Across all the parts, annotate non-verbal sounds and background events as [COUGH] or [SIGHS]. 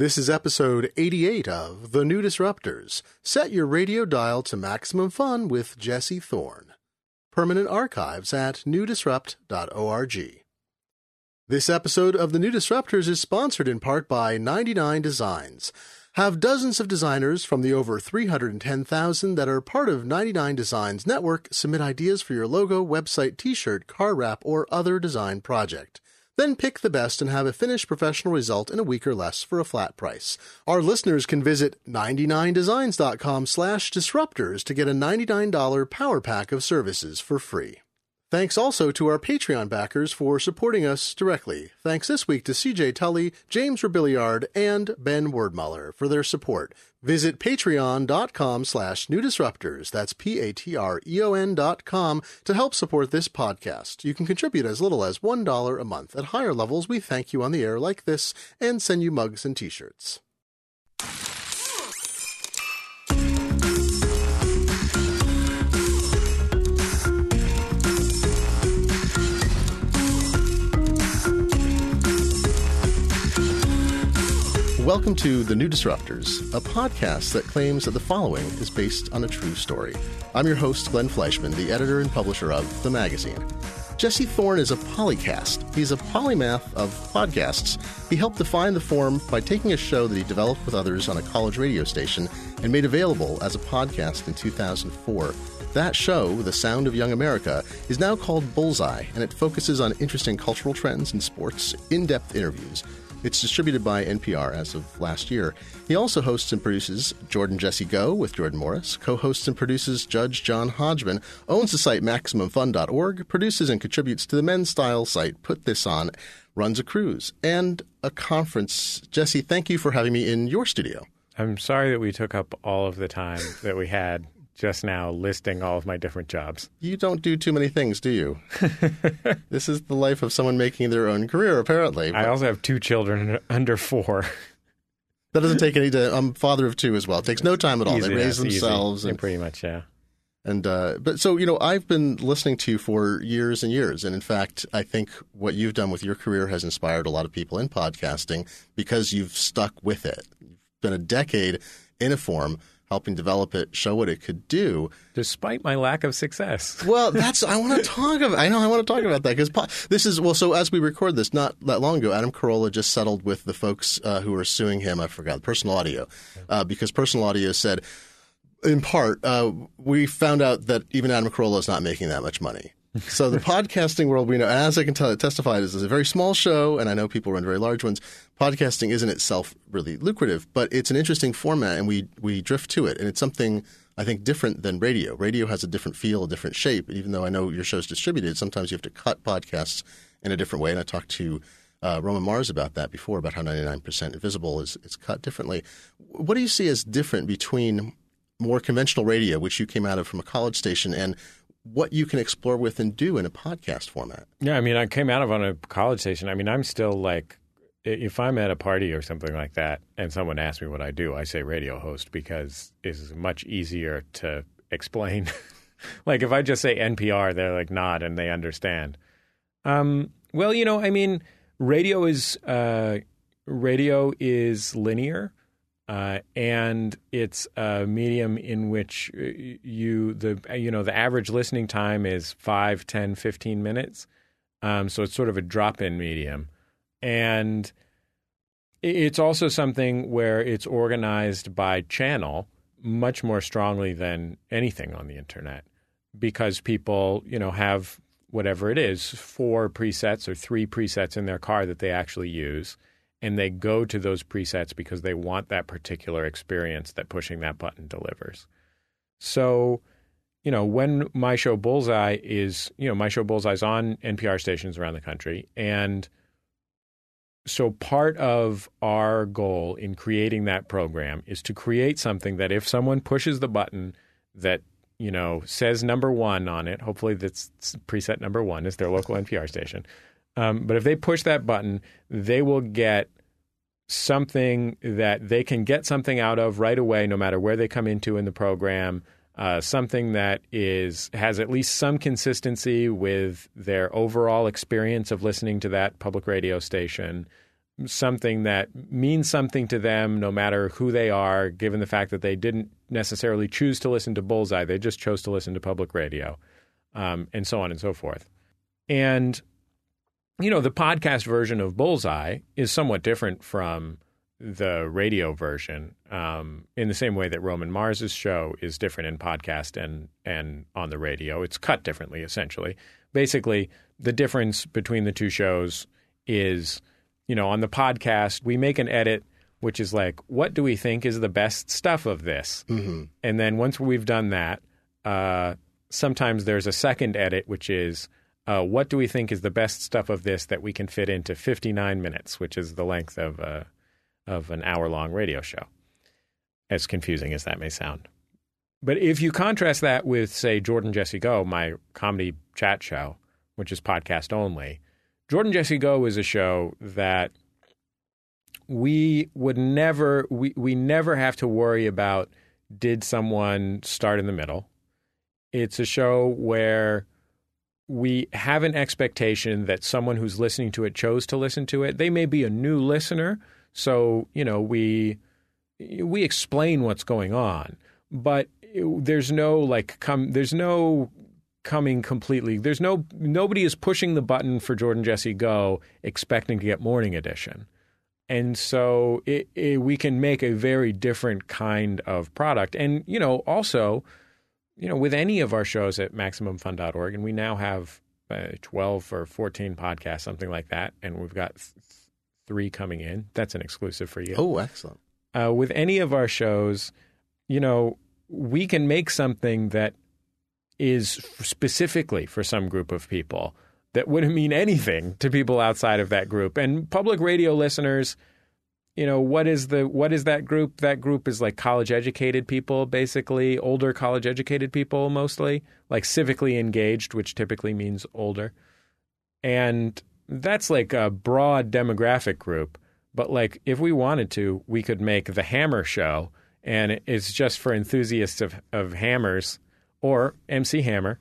This is episode 88 of The New Disruptors. Set your radio dial to maximum fun with Jesse Thorn. Permanent archives at newdisrupt.org. This episode of The New Disruptors is sponsored in part by 99 Designs. Have dozens of designers from the over 310,000 that are part of 99 Designs network submit ideas for your logo, website, t-shirt, car wrap, or other design project. Then pick the best and have a finished professional result in a week or less for a flat price. Our listeners can visit 99designs.com slash disruptors to get a $99 power pack of services for free. Thanks also to our Patreon backers for supporting us directly. Thanks this week to CJ Tully, James Robilliard, and Ben Werdmuller for their support. Visit patreon.com slash new disruptors. That's P-A-T-R-E-O-N dot com to help support this podcast. You can contribute as little as $1 a month. At higher levels, we thank you on the air like this and send you mugs and t-shirts. Welcome to The New Disruptors, a podcast that claims that the following is based on a true story. I'm your host, Glenn Fleishman, the editor and publisher of the magazine. Jesse Thorn is a polycast. He's a polymath of podcasts. He helped define the form by taking a show that he developed with others on a college radio station and made available as a podcast in 2004. That show, The Sound of Young America, is now called Bullseye, and it focuses on interesting cultural trends and sports, in depth interviews. It's distributed by NPR as of last year. He also hosts and produces Jordan Jesse Go with Jordan Morris, co hosts and produces Judge John Hodgman, owns the site MaximumFun.org, produces and contributes to the men's style site Put This On, runs a cruise, and a conference. Jesse, thank you for having me in your studio. I'm sorry that we took up all of the time that we had just now listing all of my different jobs. You don't do too many things, do you? [LAUGHS] this is the life of someone making their own career, apparently. I also have two children under four. [LAUGHS] That doesn't take any. time. I'm father of two as well. It takes no time at all. Easy, they raise themselves, and pretty much, yeah. And uh, but so you know, I've been listening to you for years and years, and in fact, I think what you've done with your career has inspired a lot of people in podcasting because you've stuck with it. You've been a decade in a form helping develop it, show what it could do. Despite my lack of success. [LAUGHS] Well, that's I want to talk about. I know I want to talk about that because this is well. So as we record this, not that long ago, Adam Carolla just settled with the folks uh, who are suing him. I forgot Personal Audio uh, because Personal Audio said, in part, uh, we found out that even Adam Carolla is not making that much money. So the [LAUGHS] podcasting world, we know, as I can tell, testify, is a very small show, and I know people run very large ones. Podcasting isn't itself really lucrative, but it's an interesting format, and we we drift to it, and it's something I think different than radio. Radio has a different feel, a different shape. Even though I know your show's distributed, sometimes you have to cut podcasts in a different way, and I talked to. Uh, Roman Mars about that before, about how 99% Invisible is, is cut differently. What do you see as different between more conventional radio, which you came out of from a college station, and what you can explore with and do in a podcast format. Yeah, I mean, I came out of on a college station. I mean, I'm still like, if I'm at a party or something like that, and someone asks me what I do, I say radio host because it's much easier to explain. [LAUGHS] like if I just say NPR, they're like nod and they understand. Um, well, you know, I mean, radio is uh, radio is linear. Uh, and it's a medium in which uh, you the you know the average listening time is 5 10 15 minutes. Um, so it's sort of a drop-in medium. And it's also something where it's organized by channel much more strongly than anything on the internet because people you know have whatever it is four presets or three presets in their car that they actually use and they go to those presets because they want that particular experience that pushing that button delivers. So, you know, when my show Bullseye is, you know, my show Bullseye is on NPR stations around the country. And so part of our goal in creating that program is to create something that if someone pushes the button that, you know, says number one on it, hopefully that's preset number one is their local NPR station. Um, but if they push that button, they will get something that they can get something out of right away, no matter where they come into in the program. Uh, something that is has at least some consistency with their overall experience of listening to that public radio station. something that means something to them, no matter who they are, given the fact that they didn't necessarily choose to listen to Bullseye, they just chose to listen to public radio, um, and so on and so forth. And you know, the podcast version of Bullseye is somewhat different from the radio version, um, in the same way that Roman Mars's show is different in podcast and and on the radio. It's cut differently, essentially. Basically, the difference between the two shows is, you know, on the podcast we make an edit which is like, what do we think is the best stuff of this? Mm-hmm. And then once we've done that, uh, sometimes there's a second edit, which is uh, what do we think is the best stuff of this that we can fit into 59 minutes, which is the length of uh, of an hour long radio show. As confusing as that may sound. But if you contrast that with, say, Jordan Jesse Go, my comedy chat show, which is podcast only, Jordan Jesse Go is a show that we would never we, we never have to worry about did someone start in the middle. It's a show where we have an expectation that someone who's listening to it chose to listen to it. They may be a new listener, so you know we we explain what's going on, but there's no like come there's no coming completely. There's no nobody is pushing the button for Jordan Jesse Go expecting to get morning edition. And so it, it, we can make a very different kind of product. And, you know, also, you know, with any of our shows at MaximumFun.org, and we now have uh, 12 or 14 podcasts, something like that, and we've got th- three coming in. That's an exclusive for you. Oh, excellent. Uh, with any of our shows, you know, we can make something that is specifically for some group of people that wouldn't mean anything to people outside of that group. And public radio listeners, you know, what is the what is that group? That group is like college educated people, basically, older college educated people mostly, like civically engaged, which typically means older. And that's like a broad demographic group. But like if we wanted to, we could make the Hammer show and it's just for enthusiasts of, of hammers or MC Hammer.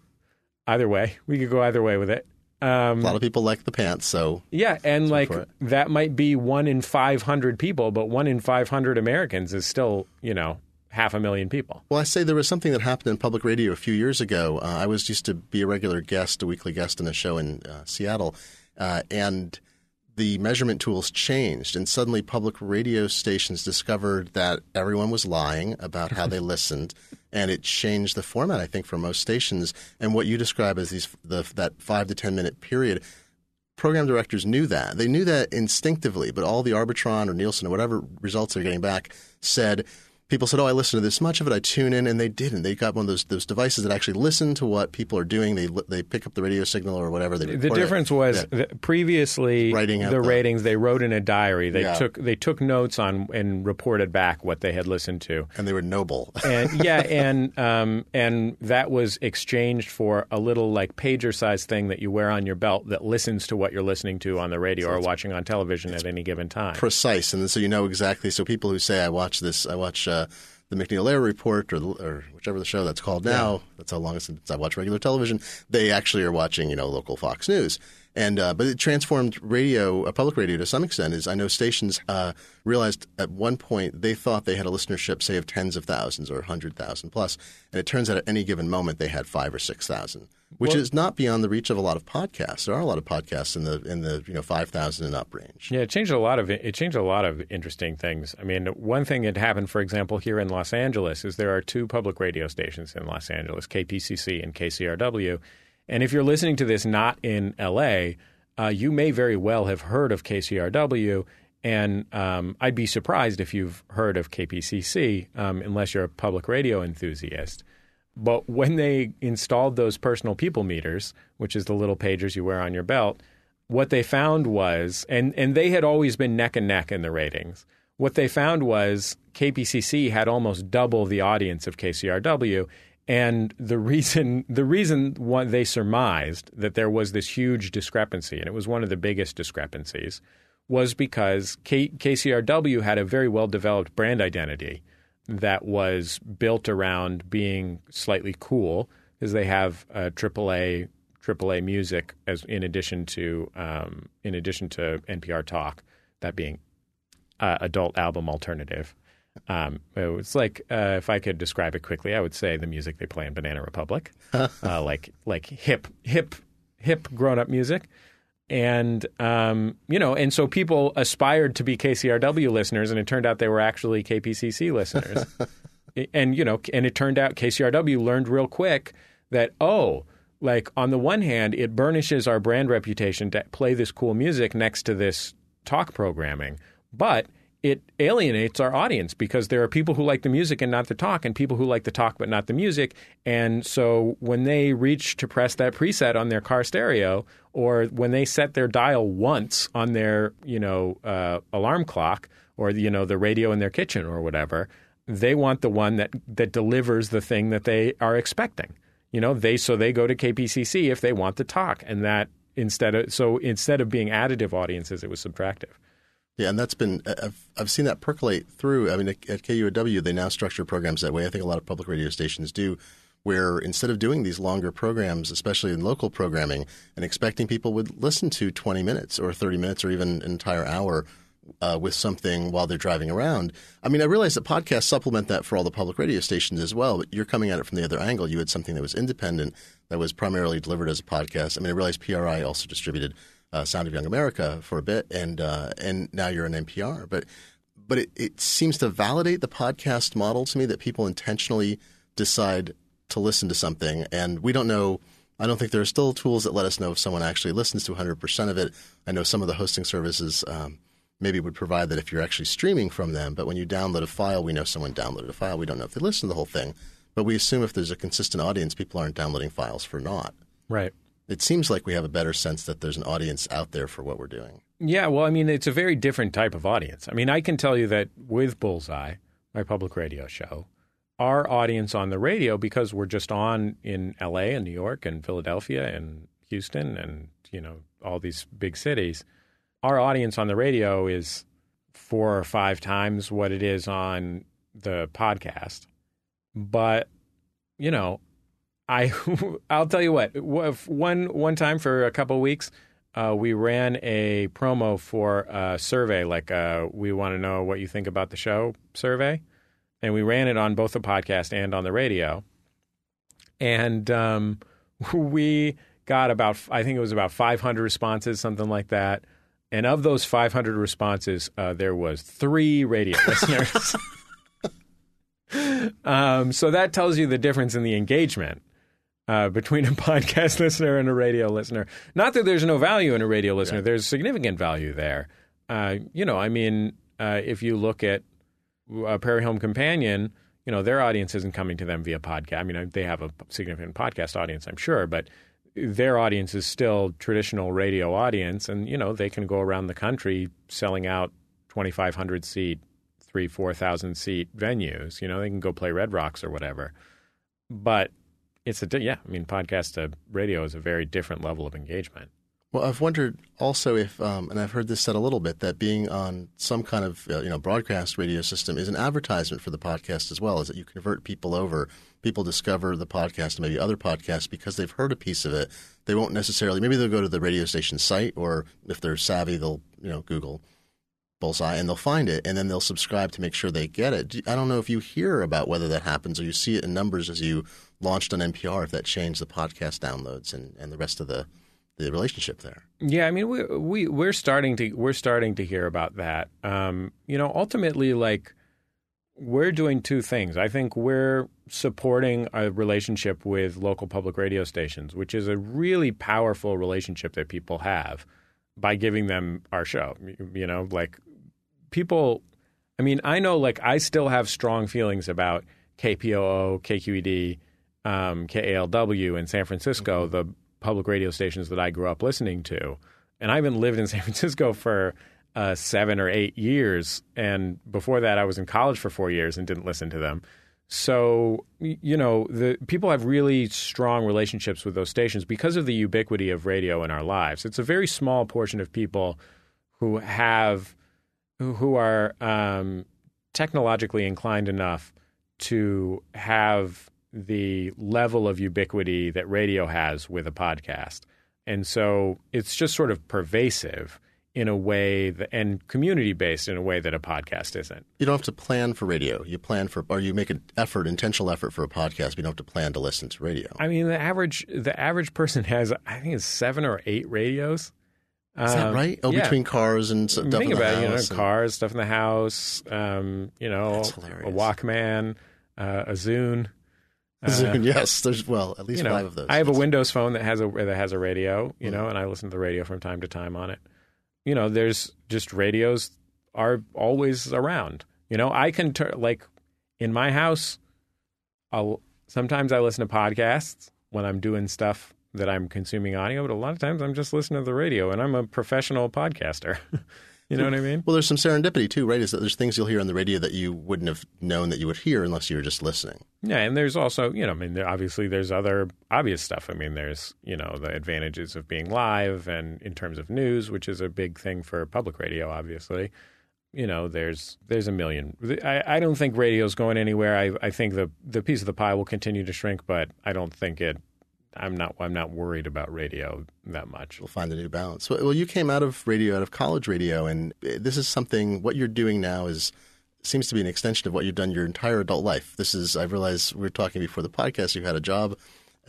Either way, we could go either way with it. Um, A lot of people like the pants, so yeah, and like that might be one in 500 people, but one in 500 Americans is still, you know, half a million people. Well, I say there was something that happened in public radio a few years ago. Uh, I was used to be a regular guest, a weekly guest in a show in uh, Seattle, uh, and the measurement tools changed, and suddenly public radio stations discovered that everyone was lying about how they [LAUGHS] listened, and it changed the format. I think for most stations, and what you describe as these the, that five to ten minute period program directors knew that. They knew that instinctively, but all the Arbitron or Nielsen or whatever results they're getting back said people said, "Oh, I listened to this much of it. I tune in," and they didn't. They got one of those those devices that actually listen to what people are doing. They they pick up the radio signal or whatever. They The record it. difference was Yeah. previously Writing the the- ratings they wrote in a diary. They Yeah. took they took notes on and reported back what they had listened to. and they were noble. [LAUGHS] and yeah, and um, and that was exchanged for a little like pager size thing that you wear on your belt that listens to what you're listening to on the radio or watching on television at any given time. precise, and so you know exactly. So people who say, "I watch this, I watch uh, the MacNeil Lehrer Report or, the, or whichever the show that's called now," that's how long since I watch regular television. They actually are watching, you know, local Fox News. And uh, but it transformed radio, uh, public radio, to some extent. Is I know stations uh, realized at one point they thought they had a listenership, say, of tens of thousands or hundred thousand plus, and it turns out at any given moment they had five or six thousand, which Well- is not beyond the reach of a lot of podcasts. There are a lot of podcasts in the in the you know five thousand and up range. Yeah, it changed a lot of it changed a lot of interesting things. I mean, one thing that happened, for example, here in Los Angeles, is there are two public radio stations in Los Angeles, KPCC and KCRW. And if you're listening to this not in LA, uh, you may very well have heard of KCRW. And um, I'd be surprised if you've heard of KPCC, um, unless you're a public radio enthusiast. But when they installed those personal people meters, which is the little pagers you wear on your belt, what they found was, and, and they had always been neck and neck in the ratings. What they found was KPCC had almost double the audience of KCRW. And the reason, the reason why they surmised that there was this huge discrepancy, and it was one of the biggest discrepancies, was because K- KCRW had a very well developed brand identity that was built around being slightly cool because they have AAA AAA music as in addition to um, in addition to NPR Talk. that being uh, adult album alternative. Um, it's like uh, if I could describe it quickly, I would say the music they play in Banana Republic, [LAUGHS] uh, like like hip hip hip grown up music, and um, you know, and so people aspired to be KCRW listeners, and it turned out they were actually KPCC listeners, [LAUGHS] and you know, and it turned out KCRW learned real quick that oh. Like on the one hand, it burnishes our brand reputation to play this cool music next to this talk programming, but it alienates our audience because there are people who like the music and not the talk, and people who like the talk but not the music. And so when they reach to press that preset on their car stereo, or when they set their dial once on their you know uh, alarm clock, or you know the radio in their kitchen or whatever, they want the one that that delivers the thing that they are expecting. You know, they so they go to KPCC if they want to talk, and that instead of so instead of being additive audiences, it was subtractive. Yeah, and that's been I've I've seen that percolate through. I mean, at, at KUOW, they now structure programs that way. I think a lot of public radio stations do, where instead of doing these longer programs, especially in local programming, and expecting people would listen to 20 minutes or 30 minutes or even an entire hour uh, with something while they're driving around. I mean, I realize that podcasts supplement that for all the public radio stations as well, but you're coming at it from the other angle. You had something that was independent, that was primarily delivered as a podcast. I mean, I realize PRI also distributed uh, Sound of Young America for a bit, and uh, and now you're an NPR. But but it, it seems to validate the podcast model to me that people intentionally decide to listen to something, and we don't know. I don't think there are still tools that let us know if someone actually listens to 100% of it. I know some of the hosting services um, maybe would provide that if you're actually streaming from them, but when you download a file, we know someone downloaded a file. We don't know if they listened to the whole thing, but we assume if there's a consistent audience, people aren't downloading files for naught. Right it seems like we have a better sense that there's an audience out there for what we're doing. Yeah, well, I mean, it's a very different type of audience. I mean, I can tell you that with Bullseye, my public radio show, our audience on the radio, because we're just on in LA and New York and Philadelphia and Houston and, you know, all these big cities, our audience on the radio is four or five times what it is on the podcast. But, you know, I [LAUGHS] I'll tell you what. One one time for a couple weeks, uh, we ran a promo for a survey, like uh, we want to know what you think about the show survey, and we ran it on both the podcast and on the radio, and um, [LAUGHS] we got about I think it was about 500 responses, something like that. And of those 500 responses, uh, there was three radio [LAUGHS] listeners. um, so that tells you the difference in the engagement uh, between a [LAUGHS] podcast listener and a radio listener. Not that there's no value in a radio listener, yeah. there's significant value there. Uh, you know, I mean, uh, if you look at Prairie Home Companion, you know, their audience isn't coming to them via podcast. I mean, they have a significant podcast audience, I'm sure, but their audience is still traditional radio audience, and you know, they can go around the country selling out 2,500 seat, three, four thousand seat venues. You know, they can go play Red Rocks or whatever. But it's a yeah. I mean, podcast to radio is a very different level of engagement. Well, I've wondered also if, um, and I've heard this said a little bit, that being on some kind of uh, you know broadcast radio system is an advertisement for the podcast as well. Is that you convert people over, people discover the podcast and maybe other podcasts because they've heard a piece of it. They won't necessarily. Maybe they'll go to the radio station site, or if they're savvy, they'll you know Google Bullseye and they'll find it and then they'll subscribe to make sure they get it. I don't know if you hear about whether that happens or you see it in numbers as you launched on NPR, if that changed the podcast downloads and, and the rest of the the relationship there. Yeah, I mean we we we're starting to we're starting to hear about that. Um, you know, ultimately, like we're doing two things. I think we're supporting a relationship with local public radio stations, which is a really powerful relationship that people have by giving them our show. You know, like people. I mean, I know, like I still have strong feelings about KPOO, KQED um, KALW in San Francisco, mm-hmm. the public radio stations that I grew up listening to. And I haven't lived in [LAUGHS] San Francisco for uh, seven or eight years. And before that, I was in college for four years and didn't listen to them. So, you know, the people have really strong relationships with those stations because of the ubiquity of radio in our lives. It's a very small portion of people who have, who are um, technologically inclined enough to have the level of ubiquity that radio has with a podcast. And so it's just sort of pervasive in a way that, and community based in a way that a podcast isn't. You don't have to plan for radio. You plan for, or you make an effort, intentional effort for a podcast. But you don't have to plan to listen to radio. I mean, the average the average person has, I think, it's seven or eight radios. Is that Um, right? Oh, yeah. between cars and stuff Think in the about it, you know, house and- cars, stuff in the house, um, you know, a. Walkman, uh, a Zune. Uh, Zune, [LAUGHS] yes, there's well at least you know, five of those. I have a Windows phone that has a that has a radio, you Mm. know, and I listen to the radio from time to time on it. You know, there's just radios are always around. You know, I can turn like in my house. I'll sometimes I listen to podcasts when I'm doing stuff that I'm consuming audio, but a lot of times I'm just listening to the radio, and I'm a professional podcaster. [LAUGHS] you know what I mean? Well, there's some serendipity too, right? Is that there's things you'll hear on the radio that you wouldn't have known that you would hear unless you were just listening. Yeah, and there's also, you know, I mean, there, obviously there's other obvious stuff. I mean, there's, you know, the advantages of being live and in terms of news, which is a big thing for public radio, obviously. You know, there's there's a million. I, I don't think radio's going anywhere. I, I think the the piece of the pie will continue to shrink, but I don't think it. I'm not I'm not worried about radio that much. We'll find a new balance. Well, you came out of radio, out of college radio, and uh, this is something. What you're doing now is seems to be an extension of what you've done your entire adult life. This is. I realize we are talking before the podcast. You had a job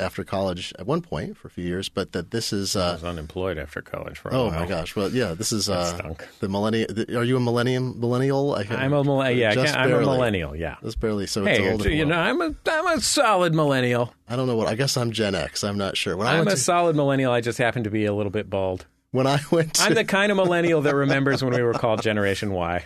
after college at one point for a few years, but that this is. I Uh, was unemployed after college for a oh while. my gosh! Well, yeah, this is [LAUGHS] uh, stunk. the millennium. Are you a millennium millennial? I, I'm a mil- yeah, just I am a millennial. Yeah. Just barely. So it's Hey, old. you know, I'm a I'm a solid millennial. I don't know what. I guess I'm Gen X. I'm not sure. When I I'm a to, solid millennial. I just happen to be a little bit bald. when I went to, I'm the kind of millennial that remembers when we were called Generation Y.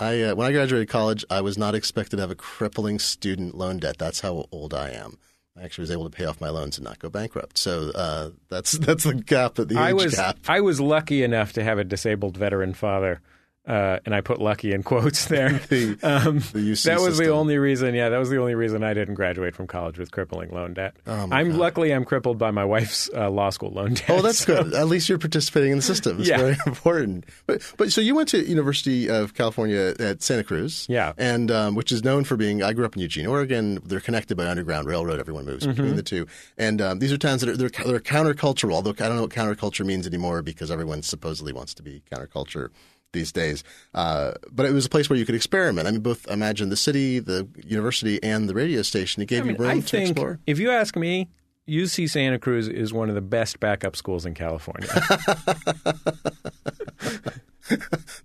I uh, when I graduated college, I was not expected to have a crippling student loan debt. That's how old I am. I actually was able to pay off my loans and not go bankrupt. So uh, that's [LAUGHS] that's the gap at the age I was gap. I was lucky enough to have a disabled veteran father, uh, and I put "lucky" in quotes [LAUGHS] there. The- um, the that was the only reason. Yeah, that was the only reason I didn't graduate from college with crippling loan debt. Oh, I'm God. luckily I'm crippled by my wife's uh, law school loan debt. Oh, that's so- good. At least you're participating in the system. It's Yeah. very [LAUGHS] important. But but so you went to University of California at Santa Cruz, Yeah. and um, which is known for being. I grew up in Eugene, Oregon. They're connected by Underground Railroad. Everyone moves Mm-hmm. between the two, and um, these are towns that are they're, they're countercultural. Although I don't know what counterculture means anymore because everyone supposedly wants to be counterculture these days. Uh, but it was a place where you could experiment. I mean, both imagine the city, the university, and the radio station. It gave I mean, you room I to think explore. if you ask me, UC Santa Cruz is one of the best backup schools in California. [LAUGHS]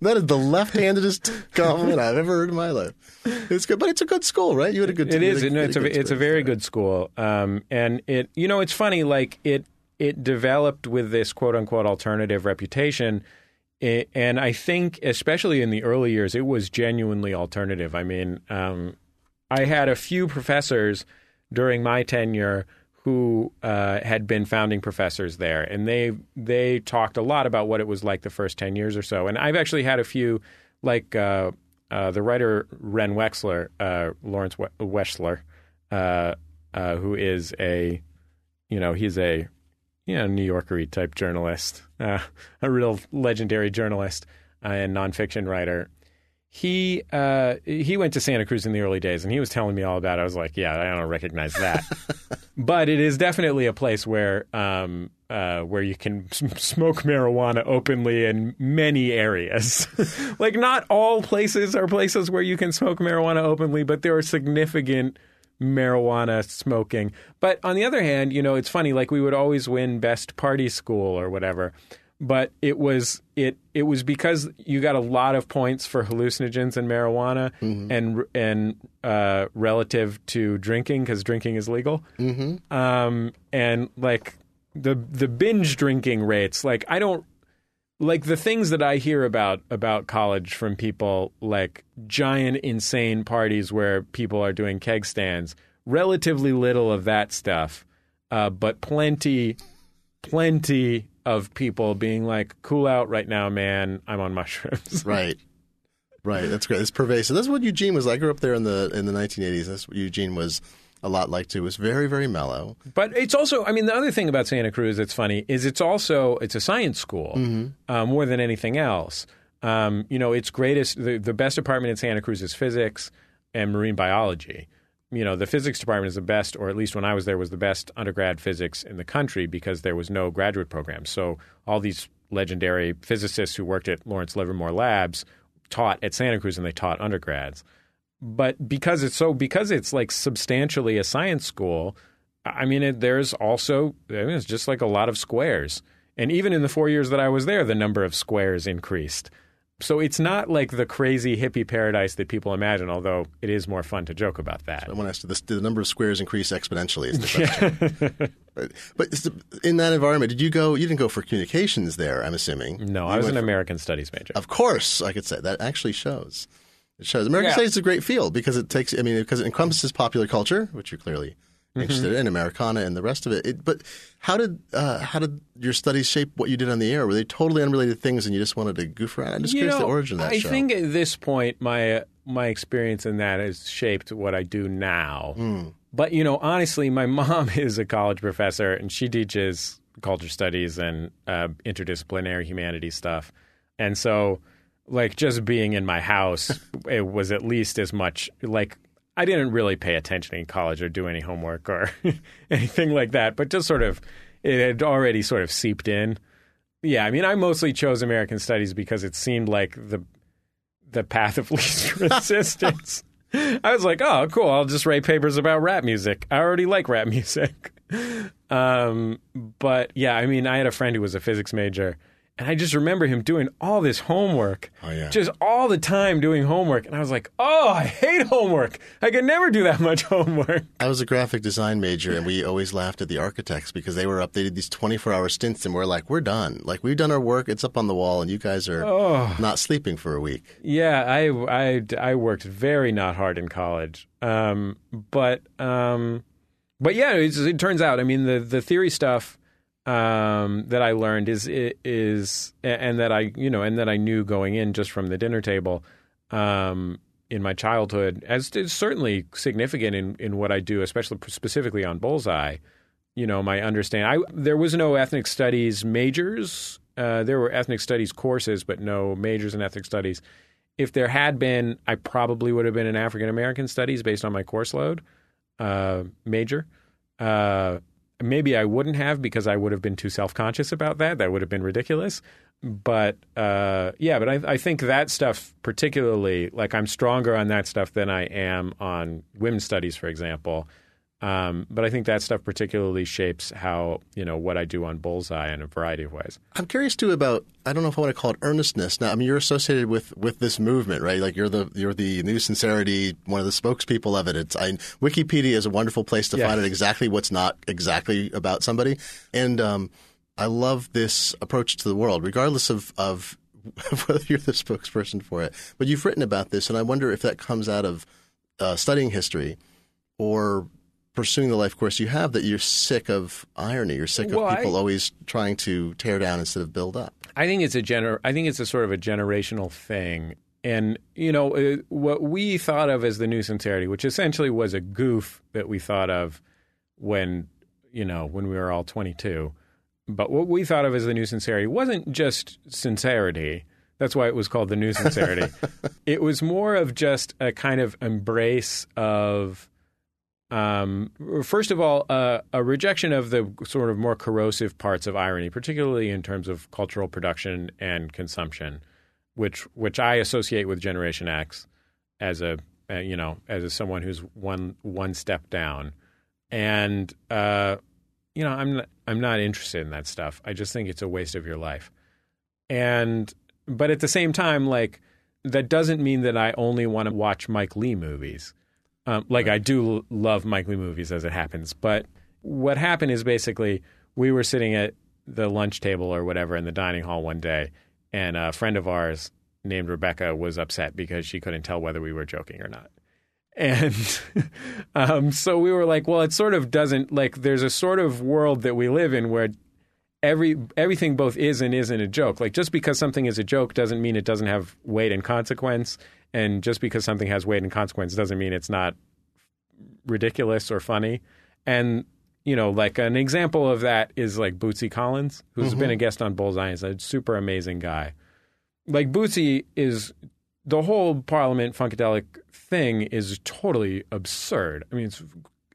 That is the left-handedest compliment I've ever heard in my life. It's good, but it's a good school, right? You had a good. It is. a- no, it's a it's a very good school, um, and it you know it's funny like it it developed with this quote unquote alternative reputation, i and I think especially in the early years it was genuinely alternative. I mean, um, I had a few professors during my tenure who uh, had been founding professors there, and they they talked a lot about what it was like the first ten years or so. And I've actually had a few, like uh, uh, the writer Ren Weschler, uh, Lawrence we- uh, uh, who is a, you know, he's a, you know, New Yorkery type journalist, uh, a real legendary journalist and nonfiction writer he uh, he went to Santa Cruz in the early days, and he was telling me all about it. I was like, yeah, I don't recognize that, [LAUGHS] but it is definitely a place where um, uh, where you can smoke marijuana openly in many areas. [LAUGHS] like, not all places are places where you can smoke marijuana openly, but there are significant marijuana smoking. But on the other hand, you know, it's funny. Like, we would always win best party school or whatever but it was it it was because you got a lot of points for hallucinogens and marijuana and and uh, relative to drinking because drinking is legal mm-hmm. um, and like the the binge drinking rates like I don't like the things that I hear about about college from people like giant insane parties where people are doing keg stands relatively little of that stuff uh, but plenty plenty of people being like, "Cool out right now, man. I'm on mushrooms." [LAUGHS] Right, right. That's great. It's pervasive. That's what Eugene was. I grew up there in the in the 1980s. That's what Eugene was a lot like too. It was very very mellow. But it's also, I mean, the other thing about Santa Cruz that's funny is it's also it's a science school uh, more than anything else. Um, you know, its greatest, the, the best department in Santa Cruz is physics and marine biology. You know, the physics department is the best, or at least when I was there, was the best undergrad physics in the country because there was no graduate program. So all these legendary physicists who worked at Lawrence Livermore Labs taught at Santa Cruz and they taught undergrads. But because it's so because it's like substantially a science school, I mean, it, there's also I mean, it's just like a lot of squares. And even in the four years that I was there, the number of squares increased. So it's not like the crazy hippie paradise that people imagine, although it is more fun to joke about that. I want to ask, did the number of squares increase exponentially? Is the [LAUGHS] question. but, but in that environment, did you go? You didn't go for communications there, I'm assuming. No, You I was an for- American Studies major. Of course, I could say that actually shows. It shows. American Yeah. Studies is a great field because it takes. I mean, because it encompasses popular culture, which you're clearly Mm-hmm. interested in, Americana, and the rest of it. it but how did uh, how did your studies shape what you did on the air? Were they totally unrelated things, and you just wanted to goof around? I'm just You curious the origin of that I show. think at this point, my my experience in that has shaped what I do now. Hmm. But you know, honestly, my [LAUGHS] mom is a college professor, and she teaches culture studies and uh, interdisciplinary humanities stuff. And so, like, just being in my house, [LAUGHS] it was at least as much like. I didn't really pay attention in college or do any homework or [LAUGHS] anything like that, but just sort of it had already sort of seeped in. Yeah, I mean, I mostly chose American Studies because it seemed like the the path of [LAUGHS] least resistance. I was like, oh, cool. I'll just write papers about rap music. I already like rap music. Um, but yeah, I mean, I had a friend who was a physics major, and I just remember him doing all this homework, Oh, yeah. just all the time doing homework. And I was like, oh, I hate homework. I could never do that much [LAUGHS] homework. I was a graphic design major, and we always laughed at the architects because they were up. They did these 24 hour stints, and we're like, "We're done. Like we've done our work. It's up on the wall, and you guys are Oh. not sleeping for a week." Yeah, I, I, I worked very not hard in college. Um, but um, but yeah, it's, it turns out. I mean, the the theory stuff um, that I learned is is and that I you know and that I knew going in just from the dinner table um, in my childhood as is certainly significant in in what I do, especially specifically on Bullseye. You know, my understanding. I there was no ethnic studies majors. Uh, there were ethnic studies courses, but no majors in ethnic studies. If there had been, I probably would have been in African American studies based on my course load uh, major. Uh, maybe I wouldn't have because I would have been too self conscious about that. That would have been ridiculous. But uh, yeah, but I, I think that stuff, particularly, like I'm stronger on that stuff than I am on women's studies, for example. Um, but I think that stuff particularly shapes how you know what I do on Bullseye in a variety of ways. I'm curious too about I don't know if I want to call it earnestness. Now, I mean, you're associated with with this movement, right? Like you're the you're the new sincerity, one of the spokespeople of it. It's I, Wikipedia is a wonderful place to Yeah. find out exactly what's not exactly about somebody, and um, I love this approach to the world, regardless of of [LAUGHS] whether you're the spokesperson for it. But you've written about this, and I wonder if that comes out of uh, studying history or pursuing the life course you have that you're sick of irony. You're sick Well, of I- people always trying to tear down instead of build up. I think it's a gener- I think it's a sort of a generational thing. And you know uh, what we thought of as the new sincerity, which essentially was a goof that we thought of when you know when we were all 22. But what we thought of as the new sincerity wasn't just sincerity. That's why it was called the new sincerity. [LAUGHS] it was more of just a kind of embrace of um, first of all, uh, a rejection of the sort of more corrosive parts of irony, particularly in terms of cultural production and consumption, which which I associate with Generation X as a uh, you know as a, someone who's one one step down, and uh, you know I'm not, I'm not interested in that stuff. I just think it's a waste of your life, and but at the same time, like that doesn't mean that I only want to watch Mike Leigh movies. Um, like I do love Mike Leigh movies as it happens, but what happened is basically we were sitting at the lunch table or whatever in the dining hall one day, and a friend of ours named Rebecca was upset because she couldn't tell whether we were joking or not. And [LAUGHS] um, so we were like, well, it sort of doesn't like. There's a sort of world that we live in where every everything both is and isn't a joke. Like just because something is a joke doesn't mean it doesn't have weight and consequence, and just because something has weight and consequence doesn't mean it's not ridiculous or funny. And you know, like an example of that is like Bootsy Collins, who's mm-hmm. been a guest on Bullseye. He's a super amazing guy. Like Bootsy is the whole Parliament Funkadelic thing is totally absurd. I mean, it's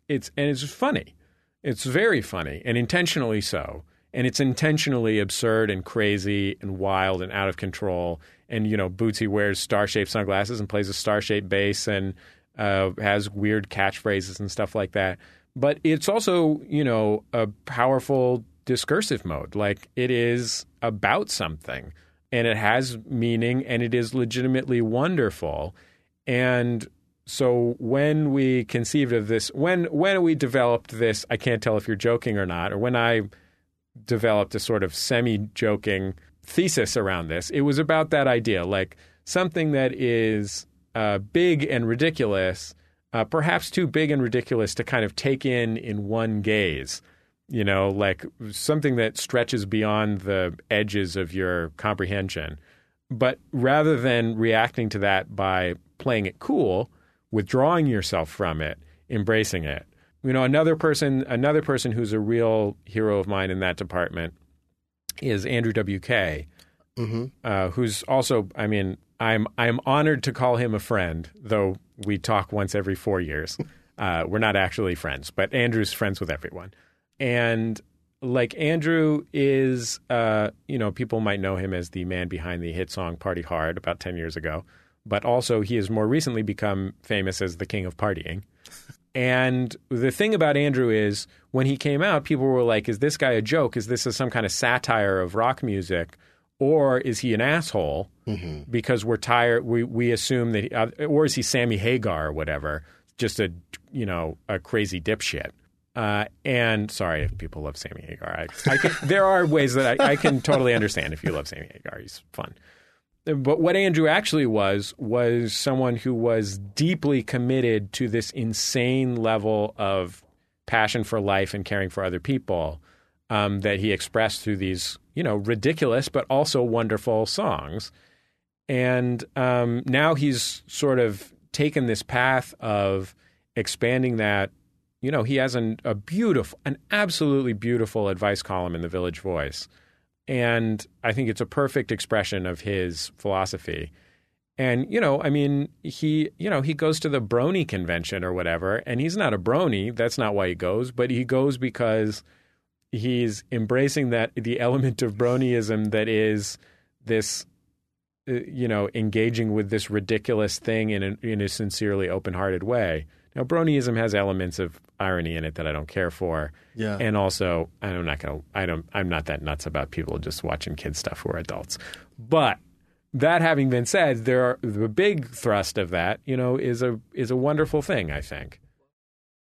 it's and it's funny. It's very funny and intentionally so. And it's intentionally absurd and crazy and wild and out of control. And you know, Bootsy wears star-shaped sunglasses and plays a star-shaped bass and uh, has weird catchphrases and stuff like that. But it's also, you know, a powerful discursive mode. Like it is about something and it has meaning and it is legitimately wonderful. And so when we conceived of this, when when we developed this, I can't tell if you're joking or not, or when I developed a sort of semi-joking thesis around this, it was about that idea, like something that is uh, big and ridiculous, uh, perhaps too big and ridiculous to kind of take in in one gaze you know, like something that stretches beyond the edges of your comprehension. But rather than reacting to that by playing it cool, withdrawing yourself from it, embracing it. You know, another person, another person who's a real hero of mine in that department is Andrew WK, mm-hmm. uh, who's also, I mean, I'm I'm honored to call him a friend, though we talk once every four years. [LAUGHS] Uh, we're not actually friends, but Andrew's friends with everyone and like Andrew is, uh, you know, people might know him as the man behind the hit song "Party Hard" about ten years ago, but also he has more recently become famous as the king of partying. And the thing about Andrew is, when he came out, people were like, "Is this guy a joke? Is this some kind of satire of rock music?" Or is he an asshole mm-hmm. because we're tired? We we assume that, he, uh, or is he Sammy Hagar or whatever, just a you know a crazy dipshit? Uh, and sorry if people love Sammy Hagar. I, I can, there are ways that I, I, can totally understand if you love Sammy Hagar. He's fun. But what Andrew actually was was someone who was deeply committed to this insane level of passion for life and caring for other people um, that he expressed through these, you know, ridiculous but also wonderful songs. And um, now he's sort of taken this path of expanding that you know, he has an, a beautiful, an absolutely beautiful advice column in the Village Voice. And I think it's a perfect expression of his philosophy. And, you know, I mean, he, you know, he goes to the brony convention or whatever, and he's not a brony. That's not why he goes, but he goes because he's embracing that the element of bronyism that is this, uh, you know, engaging with this ridiculous thing in a, in a sincerely open hearted way. Now, bronyism has elements of irony in it that I don't care for. Yeah. And also, I'm not going to, I don't, I'm not that nuts about people just watching kids stuff who are adults. But that having been said, there are, the big thrust of that, you know, is a, is a wonderful thing, I think.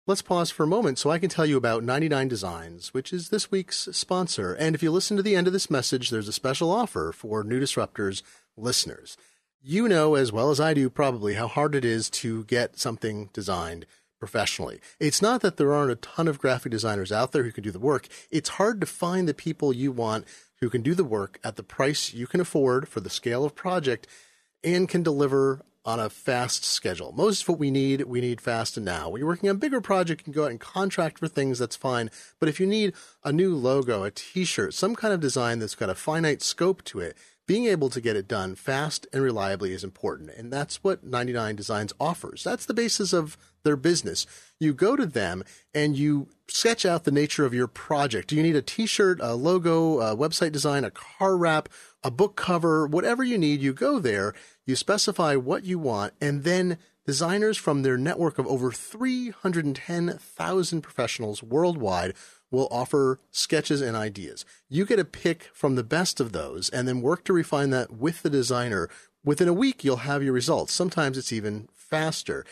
Let's pause for a moment so I can tell you about 99 Designs, which is this week's sponsor. And if you listen to the end of this message, there's a special offer for New Disruptors listeners. You know as well as I do probably how hard it is to get something designed professionally. It's not that there aren't a ton of graphic designers out there who can do the work. It's hard to find the people you want who can do the work at the price you can afford for the scale of project and can deliver on a fast schedule. Most of what we need, we need fast and now. When you're working on bigger project, you can go out and contract for things, that's fine. But if you need a new logo, a t-shirt, some kind of design that's got a finite scope to it, being able to get it done fast and reliably is important. And that's what 99 Designs offers. That's the basis of their business. You go to them and you sketch out the nature of your project. Do you need a t shirt, a logo, a website design, a car wrap, a book cover, whatever you need? You go there, you specify what you want, and then designers from their network of over 310,000 professionals worldwide will offer sketches and ideas. You get a pick from the best of those and then work to refine that with the designer. Within a week, you'll have your results. Sometimes it's even faster.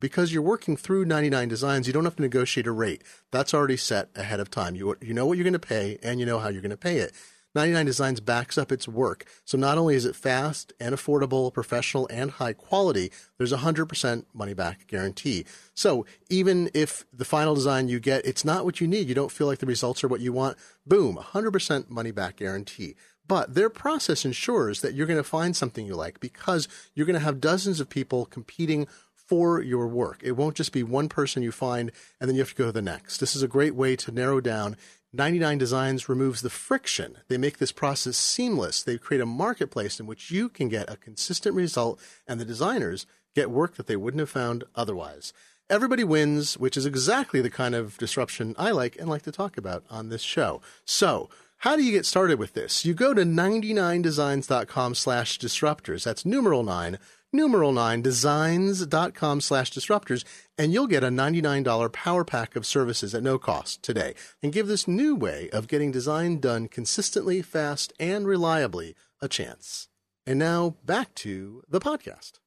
Because you're working through 99 designs, you don't have to negotiate a rate. That's already set ahead of time. You, you know what you're going to pay and you know how you're going to pay it. 99 Designs backs up its work. So not only is it fast and affordable, professional, and high quality, there's a 100% money back guarantee. So even if the final design you get, it's not what you need, you don't feel like the results are what you want, boom, 100% money back guarantee. But their process ensures that you're going to find something you like because you're going to have dozens of people competing for your work. It won't just be one person you find and then you have to go to the next. This is a great way to narrow down 99 Designs removes the friction. They make this process seamless. They create a marketplace in which you can get a consistent result and the designers get work that they wouldn't have found otherwise. everybody wins, which is exactly the kind of disruption I like and like to talk about on this show. So, how do you get started with this? You go to 99designs.com slash disruptors. That's numeral nine, numeral nine, designs.com slash disruptors, and you'll get a $99 power pack of services at no cost today. And give this new way of getting design done consistently, fast, and reliably a chance. And now back to the podcast.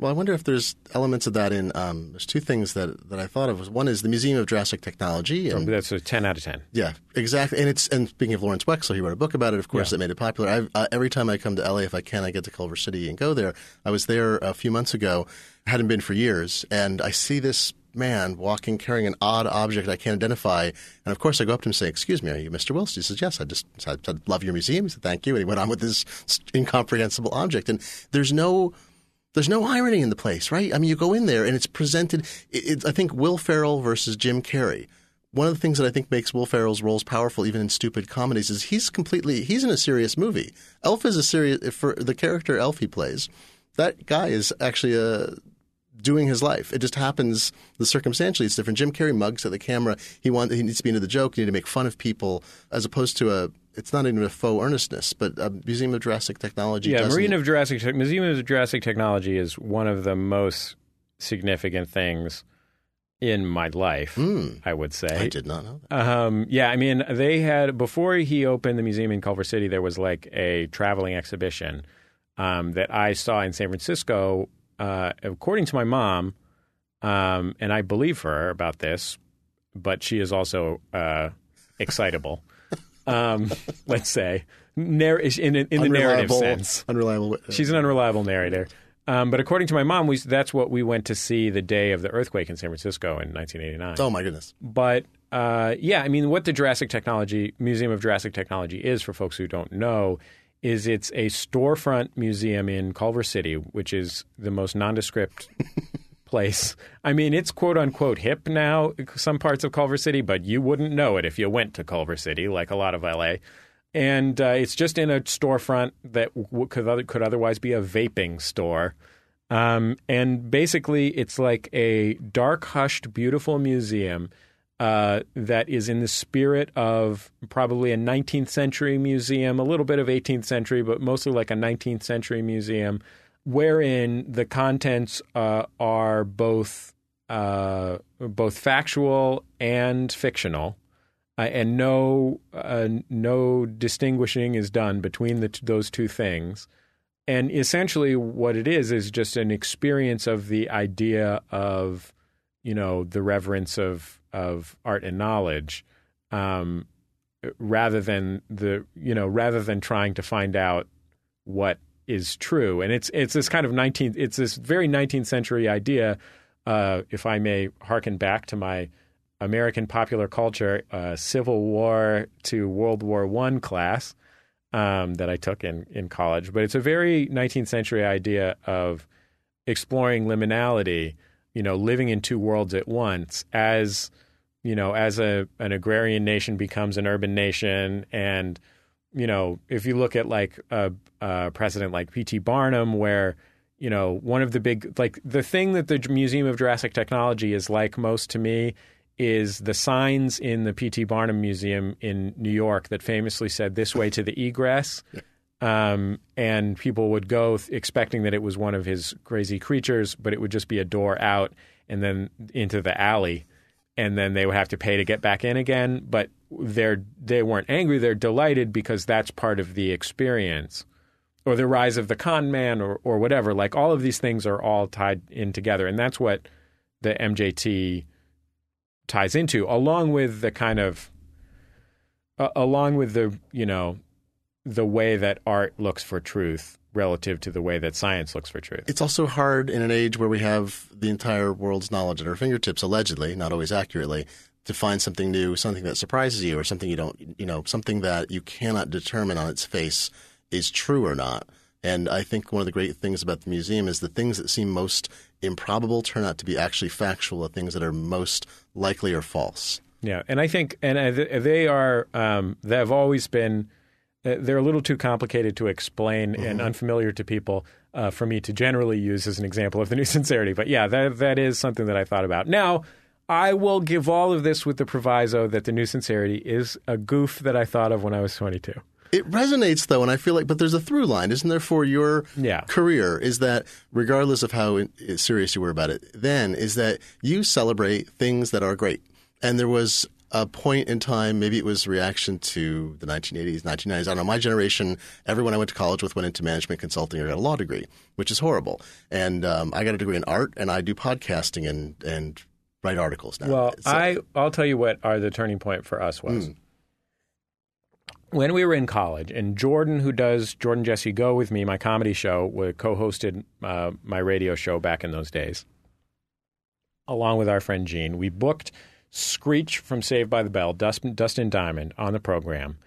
Well, I wonder if there's elements of that in. Um, there's two things that that I thought of. One is the Museum of Jurassic Technology. So And, that's a ten out of ten. yeah, exactly. And it's and speaking of Lawrence Weschler, he wrote a book about it. Of course, Yeah. that made it popular. I've, uh, every time I come to LA, if I can, I get to Culver City and go there. I was there a few months ago. Hadn't been for years, and I see this man walking carrying an odd object I can't identify. And of course, I go up to him and say, "Excuse me, are you Mr. Wilson?" He says, "Yes." I just I, I love your museum. He said, "Thank you." And he went on with this [LAUGHS] incomprehensible object. And there's no there's no irony in the place, right? I mean, you go in there and it's presented. It, it, I think Will Ferrell versus Jim Carrey. One of the things that I think makes Will Ferrell's roles powerful, even in stupid comedies, is he's completely he's in a serious movie. Elf is a serious for the character Elf he plays. That guy is actually a doing his life. It just happens. The circumstantially, it's different. Jim Carrey mugs at the camera. He want he needs to be into the joke. He need to make fun of people, as opposed to a. It's not even a faux earnestness, but a Museum of Jurassic Technology. Yeah, Marine of Jurassic Tech- Museum of Jurassic Technology is one of the most significant things in my life. Hmm. I would say. I did not know that. Um, yeah, I mean, they had before he opened the museum in Culver City, there was like a traveling exhibition um, that I saw in San Francisco. Uh, according to my mom, um, and I believe her about this, but she is also uh, excitable. Um, [LAUGHS] let's say, Narr- in, in the narrative sense. Unreliable. witness. She's an unreliable narrator. Um, but according to my mom, we, that's what we went to see the day of the earthquake in San Francisco in 1989 oh my goodness. but uh, yeah, I mean, what the Jurassic Technology Museum of Jurassic Technology is for folks who don't know is it's a storefront museum in Culver City, which is the most nondescript [LAUGHS] place. I mean, it's quote unquote hip now, some parts of Culver City, but you wouldn't know it if you went to Culver City, like a lot of LA. And uh, it's just in a storefront that w- could other, could otherwise be a vaping store. Um, and basically, it's like a dark, hushed, beautiful museum uh, that is in the spirit of probably a 19th century museum, a little bit of 18th century, but mostly like a 19th century museum, wherein the contents uh, are both uh, both factual and fictional. Uh, and no, uh, no distinguishing is done between the t- those two things. And essentially, what it is is just an experience of the idea of, you know, the reverence of of art and knowledge, um, rather than the, you know, rather than trying to find out what is true. And it's it's this kind of 19th, it's this very 19th century idea. Uh, if I may harken back to my American popular culture, uh, Civil War to World War One class um, that I took in in college. But it's a very 19th century idea of exploring liminality. You know, living in two worlds at once as you know, as a an agrarian nation becomes an urban nation, and you know, if you look at like a, a precedent like P.T. Barnum, where you know one of the big like the thing that the Museum of Jurassic Technology is like most to me is the signs in the P.T. Barnum Museum in New York that famously said "This way to the egress." Um, and people would go th- expecting that it was one of his crazy creatures, but it would just be a door out and then into the alley, and then they would have to pay to get back in again. But they're they weren't angry; they're delighted because that's part of the experience, or the rise of the con man, or or whatever. Like all of these things are all tied in together, and that's what the MJT ties into, along with the kind of uh, along with the you know the way that art looks for truth relative to the way that science looks for truth. It's also hard in an age where we have the entire world's knowledge at our fingertips, allegedly, not always accurately, to find something new, something that surprises you, or something you don't, you know, something that you cannot determine on its face is true or not. And I think one of the great things about the museum is the things that seem most improbable turn out to be actually factual, the things that are most likely are false. Yeah, and I think and they are um, they have always been they're a little too complicated to explain and unfamiliar to people uh, for me to generally use as an example of the new [LAUGHS] sincerity. But yeah, that that is something that I thought about. Now, I will give all of this with the proviso that the new sincerity is a goof that I thought of when I was 22. It resonates though, and I feel like, but there's a through line, isn't there, for your Yeah. career? Is that regardless of how serious you were about it, then is that you celebrate things that are great. And there was a point in time, maybe it was reaction to the 1980s, 1990s. I don't know. My generation, everyone I went to college with went into management consulting or got a law degree, which is horrible. And um, I got a degree in art, and I do podcasting and and write articles now. Well, So- I I'll tell you what are the turning point for us was. When we were in college, and Jordan, who does Jordan Jesse Go with me, my comedy show, co-hosted uh, my radio show back in those days, along with our friend Gene. We booked Screech from Saved by the Bell, Dustin, Dustin Diamond, on the program,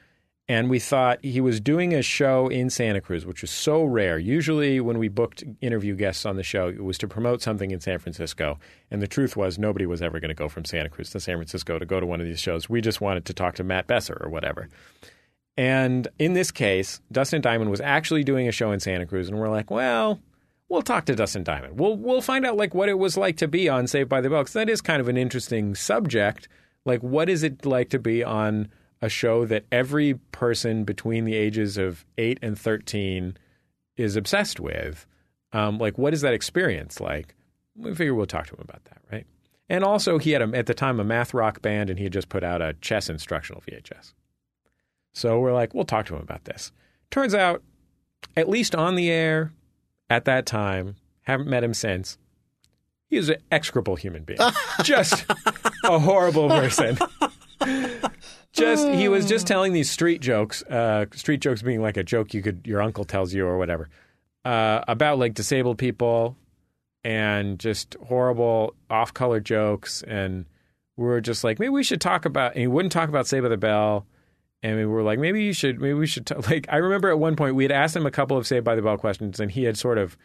and we thought he was doing a show in Santa Cruz, which was so rare. Usually, when we booked interview guests on the show, it was to promote something in San Francisco. And the truth was, nobody was ever going to go from Santa Cruz to San Francisco to go to one of these shows. We just wanted to talk to Matt Besser or whatever. And in this case, Dustin Diamond was actually doing a show in Santa Cruz, and we're like, well, we'll talk to Dustin Diamond. We'll we'll find out like what it was like to be on Saved by the Bell because that is kind of an interesting subject. Like, what is it like to be on a show that every person between the ages of eight and thirteen is obsessed with? Um, like, what is that experience like? We figure we'll talk to him about that, right? And also, he had a, at the time a math rock band, and he had just put out a chess instructional VHS. So we're like, we'll talk to him about this. Turns out, at least on the air at that time, haven't met him since. He is an execrable human being, [LAUGHS] just a horrible person. just he was just telling these street jokes. Uh, street jokes being like a joke you could your uncle tells you or whatever uh, about like disabled people and just horrible off-color jokes. And we were just like, maybe we should talk about. And he wouldn't talk about Save by the Bell. And we were like, maybe you should, maybe we should. T-. [LAUGHS] Like, I remember at one point we had asked him a couple of Saved by the Bell questions, and he had sort of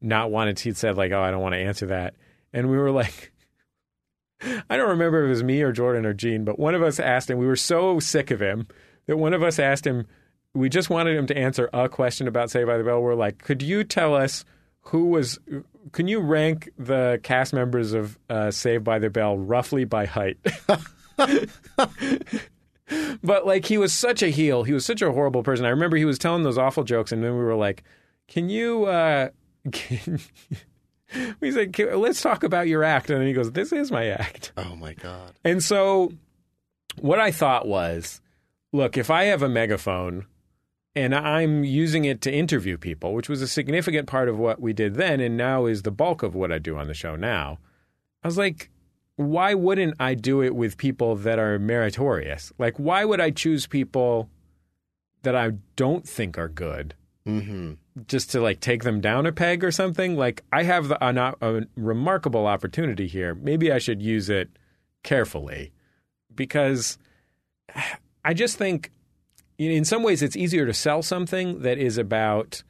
not wanted. He'd said like, "Oh, I don't want to answer that," and we were like, [LAUGHS] I don't remember if it was me or Jordan or Gene, but one of us asked him. We were so sick of him that one of us asked him. We just wanted him to answer a question about Saved by the Bell. We're like, could you tell us who was? Can you rank the cast members of uh, Saved by the Bell roughly by height? [LAUGHS] but like he was such a heel. He was such a horrible person. I remember he was telling those awful jokes, and then we were like, "Can you?" Uh, [LAUGHS] can... we said, "Can- "Let's talk about your act," and then he goes, "This is my act." oh my god. And so, what I thought was, look, if I have a megaphone and I'm using it to interview people, which was a significant part of what we did then, and now is the bulk of what I do on the show now, I was like, why wouldn't I do it with people that are meritorious? Like, why would I choose people that I don't think are good? hmm just to like take them down a peg or something. Like I have the, an, a remarkable opportunity here. Maybe I should use it carefully because [SIGHS] I just think in some ways it's easier to sell something that is about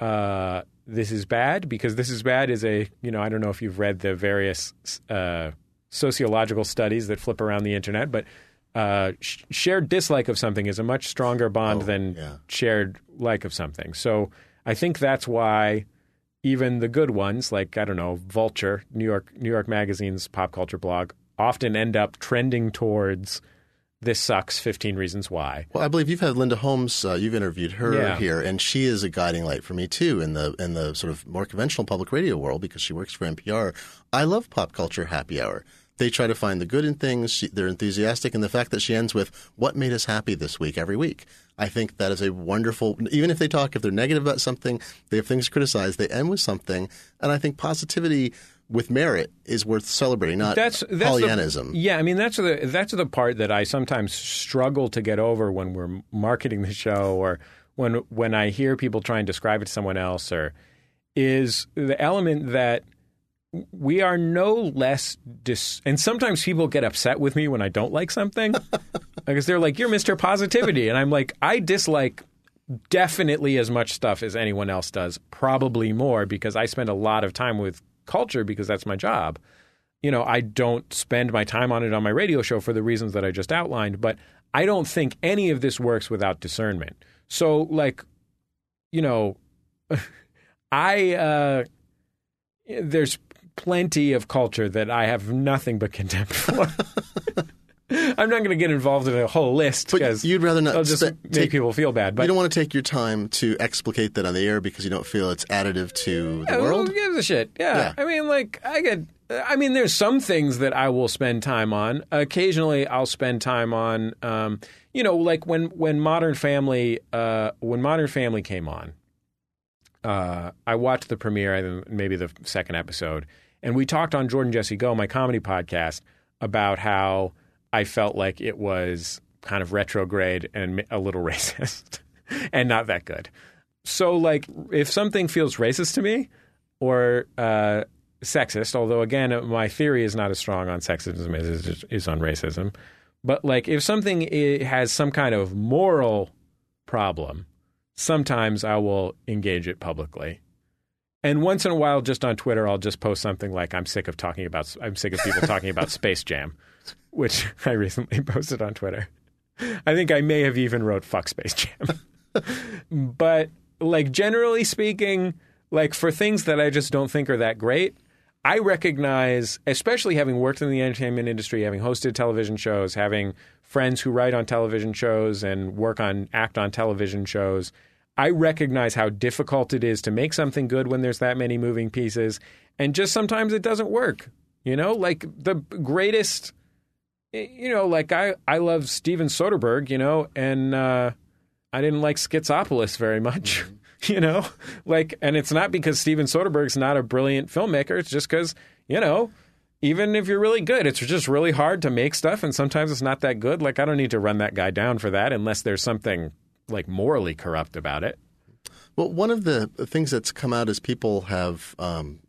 uh, this is bad because this is bad is a you know I don't know if you've read the various uh, sociological studies that flip around the internet, but uh, sh- shared dislike of something is a much stronger bond Oh, than yeah. shared like of something. So I think that's why even the good ones, like I don't know, Vulture, New York New York Magazine's pop culture blog, often end up trending towards this sucks. Fifteen reasons why. Well, I believe you've had Linda Holmes. Uh, you've interviewed her Yeah. here, and she is a guiding light for me too in the in the sort of more conventional public radio world because she works for NPR. I love pop culture happy hour. They try to find the good in things. She, they're enthusiastic, and the fact that she ends with "What made us happy this week?" every week, I think that is a wonderful. Even if they talk, if they're negative about something, they have things to criticize. They end with something, and I think positivity with merit is worth celebrating, not That's that's Pollyannism. The, yeah, I mean that's the that's the part that I sometimes struggle to get over when we're marketing the show or when when I hear people try and describe it to someone else or is the element that we are no less dis and sometimes people get upset with me when I don't like something [LAUGHS] because they're like you're Mr. Positivity and I'm like I dislike definitely as much stuff as anyone else does probably more because I spend a lot of time with culture because that's my job you know, I don't spend my time on it on my radio show for the reasons that I just outlined, but I don't think any of this works without discernment. So like, you know, [LAUGHS] I uh, there's plenty of culture that I have nothing but contempt for. [LAUGHS] I'm not going to get involved in a whole list because you'd rather not it'll just make take- people feel bad. But you don't want to take your time to explicate that on the air because you don't feel it's additive to the world. Who gives a shit? Yeah. Yeah. I mean, like, I get. I mean, there's some things that I will spend time on. Occasionally, I'll spend time on. Um, you know, like when when Modern Family uh, when Modern Family came on. Uh, I watched the premiere, think maybe the second episode, and we talked on Jordan Jesse Go, my comedy podcast, about how I felt like it was kind of retrograde and a little [LAUGHS] racist and not that good. So, like, if something feels racist to me or uh, sexist, although again, my theory is not as strong on sexism as it is on racism, but like, if something has some kind of moral problem, sometimes I will engage it publicly. And once in a while, just on Twitter, I'll just post something like, "I'm sick of talking about. I'm sick of people talking about Space Jam," [LAUGHS] which [LAUGHS] I recently [LAUGHS] posted on Twitter. I think I may have even wrote "fuck Space Jam." but like generally speaking, like for things that I just don't think are that great, I recognize, especially having worked in the entertainment industry, having hosted television shows, having friends who write on television shows and work on act on television shows. I recognize how difficult it is to make something good when there's that many moving pieces, and just sometimes it doesn't work. You know, like the greatest you know, like I, I love Steven Soderbergh, you know, and uh, I didn't like Schizopolis very much, [LAUGHS] you know, like, and it's not because Steven Soderbergh's not a brilliant filmmaker. It's just because, you know, even if you're really good, it's just really hard to make stuff, and sometimes it's not that good. Like, I don't need to run that guy down for that unless there's something like morally corrupt about it. Well, one of the things that's come out is people have um,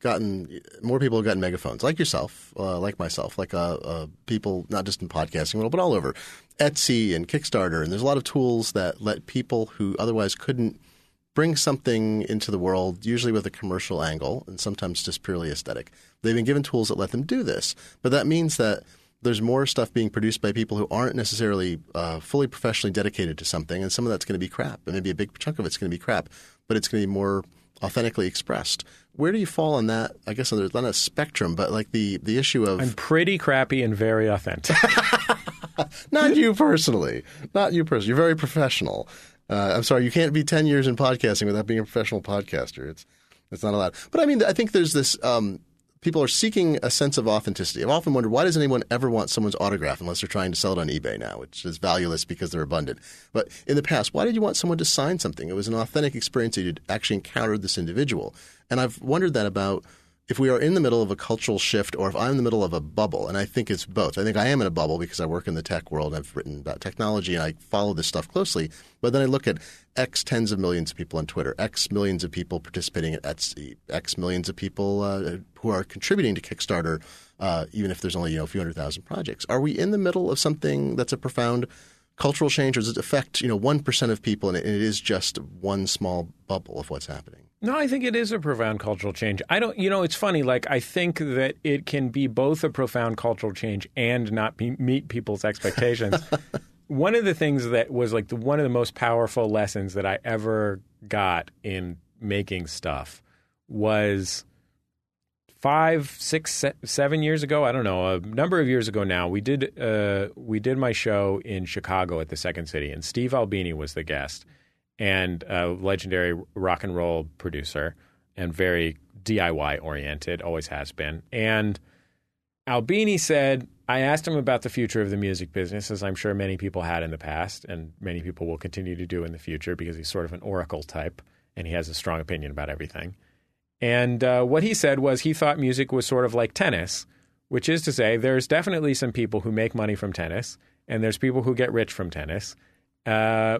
gotten more people have gotten megaphones, like yourself, uh, like myself, like uh, uh, people not just in podcasting world, but all over Etsy and Kickstarter, and there's a lot of tools that let people who otherwise couldn't bring something into the world, usually with a commercial angle, and sometimes just purely aesthetic. They've been given tools that let them do this, but that means that there's more stuff being produced by people who aren't necessarily uh, fully professionally dedicated to something, and some of that's going to be crap, and maybe a big chunk of it's going to be crap, but it's going to be more authentically expressed. Where do you fall on that? I guess there's not a spectrum, but like the the issue of I'm pretty crappy and very authentic. [LAUGHS] [LAUGHS] not you personally, not you personally. You're very professional. Uh, I'm sorry, you can't be 10 years in podcasting without being a professional podcaster. It's it's not allowed. But I mean, I think there's this. Um, people are seeking a sense of authenticity. I've often wondered why does anyone ever want someone's autograph unless they're trying to sell it on eBay now, which is valueless because they're abundant. But in the past, why did you want someone to sign something? It was an authentic experience that you'd actually encountered this individual. And I've wondered that about if we are in the middle of a cultural shift or if I'm in the middle of a bubble, and I think it's both. I think I am in a bubble because I work in the tech world. I've written about technology and I follow this stuff closely. But then I look at X tens of millions of people on Twitter, X millions of people participating at Etsy, X millions of people uh, who are contributing to Kickstarter, uh, even if there's only you know a few hundred thousand projects. Are we in the middle of something that's a profound cultural change, or does it affect you know one percent of people, and it, and it is just one small bubble of what's happening? No, I think it is a profound cultural change. I don't, you know, it's funny. Like, I think that it can be both a profound cultural change and not be, meet people's expectations. [LAUGHS] one of the things that was like the, one of the most powerful lessons that I ever got in making stuff was five, six, se- seven years ago. I don't know, a number of years ago now. We did uh, we did my show in Chicago at the Second City, and Steve Albini was the guest and a legendary rock and roll producer and very DIY oriented, always has been. And Albini said, I asked him about the future of the music business, as I'm sure many people had in the past, and many people will continue to do in the future because he's sort of an oracle type and he has a strong opinion about everything. And uh, what he said was he thought music was sort of like tennis, which is to say, there's definitely some people who make money from tennis, and there's people who get rich from tennis. Uh,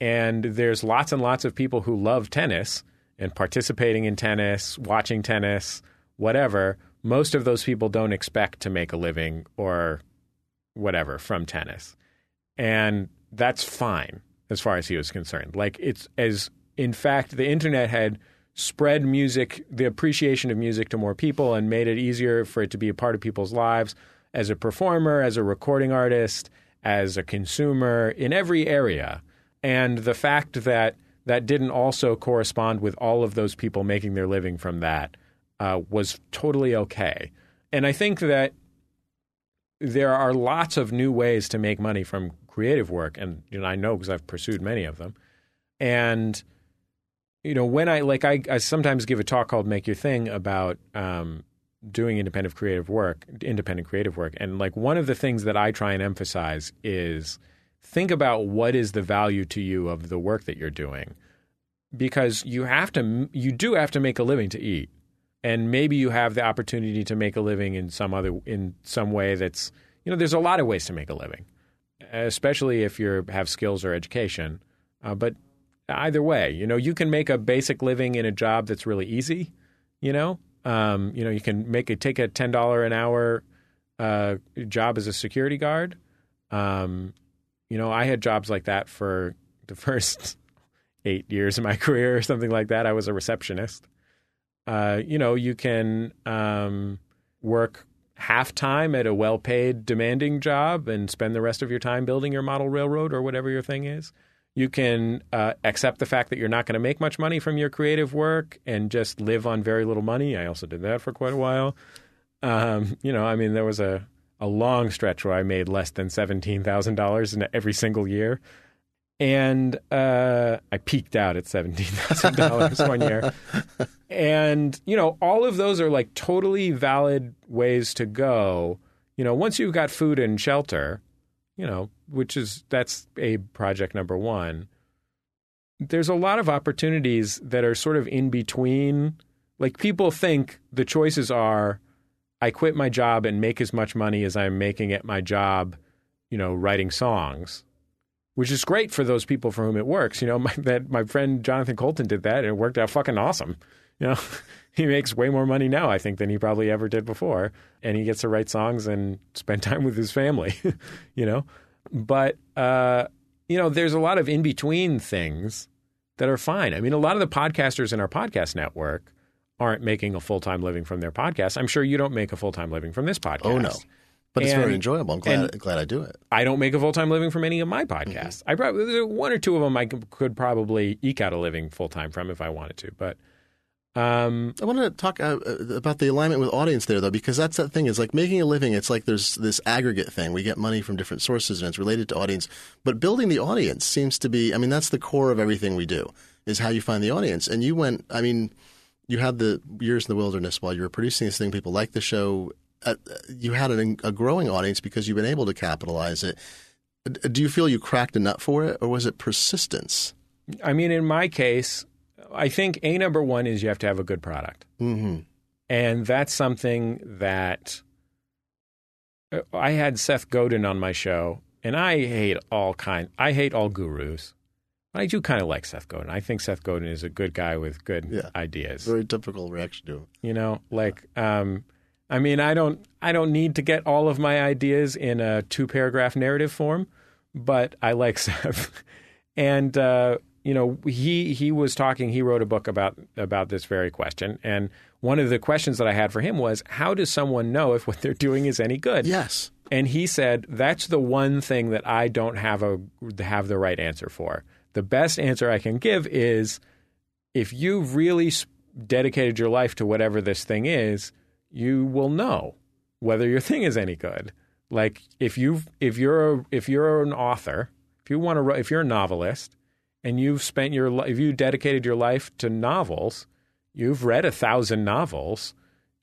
and there's lots and lots of people who love tennis and participating in tennis, watching tennis, whatever. Most of those people don't expect to make a living or whatever from tennis. And that's fine as far as he was concerned. Like it's as in fact the internet had spread music, the appreciation of music to more people and made it easier for it to be a part of people's lives as a performer, as a recording artist, as a consumer in every area. And the fact that that didn't also correspond with all of those people making their living from that uh, was totally okay. And I think that there are lots of new ways to make money from creative work, and you know I know because I've pursued many of them. And you know when I like I, I sometimes give a talk called "Make Your Thing" about um, doing independent creative work, independent creative work, and like one of the things that I try and emphasize is think about what is the value to you of the work that you're doing, because you have to you do have to make a living to eat. And maybe you have the opportunity to make a living in some other in some way that's you know there's a lot of ways to make a living especially if you have skills or education. Uh, but either way you know you can make a basic living in a job that's really easy you know? Um, you know you can make it take a $10 an hour uh, job as a security guard. Um, you know i had jobs like that for the [LAUGHS] first eight years of my career or something like that i was a receptionist uh, you know, you can um, work half time at a well paid, demanding job and spend the rest of your time building your model railroad or whatever your thing is. You can uh, accept the fact that you're not going to make much money from your creative work and just live on very little money. I also did that for quite a while. Um, you know, I mean, there was a, a long stretch where I made less than $17,000 in every single year and uh, I peaked out at seventeen thousand dollars one year. And you know, all of those are like totally valid ways to go. You know, once you've got food and shelter, you know, which is that's a project number one. There's a lot of opportunities that are sort of in between. Like people think the choices are, I quit my job and make as much money as I'm making at my job, you know, writing songs which is great for those people for whom it works. You know, [LAUGHS] my, that my friend Jonathan Coulton did that, and it worked out fucking awesome. You know, [LAUGHS] he makes way more money now, I think, than he probably ever did before, and he gets to write songs and spend [LAUGHS] time with his family. you know, but uh, you know, there's a lot of in between things that are fine. I mean, a lot of the podcasters in our podcast network aren't making a full time living from their podcast. I'm sure you don't make a full time living from this podcast. Oh no. But it's very enjoyable. I'm glad glad I do it. I don't make a full time living from any of my podcasts. I probably there's one or two of them I could, probably eke out a living full time from if I wanted to. But um, I want to talk uh, uh, about the alignment with audience there, though, because that's that thing. Is like making a living. It's like there's this aggregate thing. We get money from different sources, and it's related to audience. But building the audience seems to be. I mean, that's the core of everything we do. Is how you find the audience. And you went. I mean, you had the years in the wilderness while you were producing this thing. People liked the show. Uh, you had an, a growing audience because you've been able to capitalize it. Do you feel you cracked a nut for it, or was it persistence? I mean, in my case, I think a number one is you have to have a good product, Mm-hmm. and that's something that uh, I had Seth Godin on my show, and I hate all kind. I hate all gurus. I do kind of like Seth Godin. I think Seth Godin is a good guy with good Yeah. ideas. Very typical reaction to it. you know like um i mean i don't i don't need to get all of my ideas in a two paragraph narrative form but i like [LAUGHS] seth and uh you know he he was talking he wrote a book about about this very question and one of the questions that i had for him was how does someone know if what they're doing is any good Yes. and he said that's the one thing that I don't have a have the right answer for. The best answer I can give is if you've really dedicated your life to whatever this thing is, you will know whether your thing is any good. Like if you if you're a, if you're an author, if you want to if you're a novelist and you've spent your if you dedicated your life to novels, you've read a thousand novels,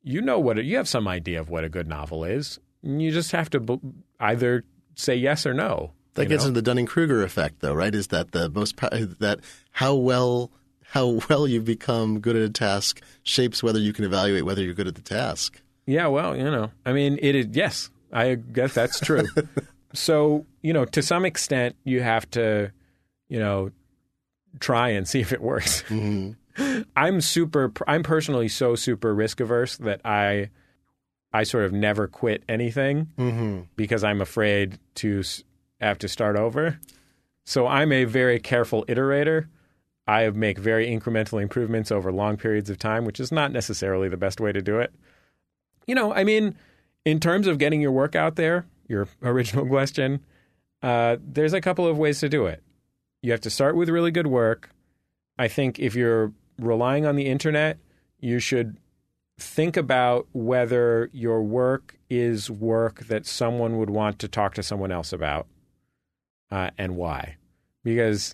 you know what you have some idea of what a good novel is. You just have to either say yes or no. That gets know? into the Dunning Kruger effect, though, right? Is that the most that how well how [LAUGHS] well you become good at a task shapes whether you can evaluate whether you're good at the task. Yeah, well, you know, I mean, it is. Yes, I guess that's true. [LAUGHS] so, you know, to some extent, you have to, you know, try and see if it works. [LAUGHS] I'm super. I'm personally so super risk averse that I, I sort of never quit anything Mm-hmm. because I'm afraid to have to start over. So I'm a very careful iterator. I make very incremental improvements over long periods of time, which is not necessarily the best way to do it. You know, I mean, in terms of getting your work out there, your [LAUGHS] original question, uh, there's a couple of ways to do it. You have to start with really good work. I think if you're relying on the internet, you should think about whether your work is work that someone would want to talk to someone else about uh, and why. Because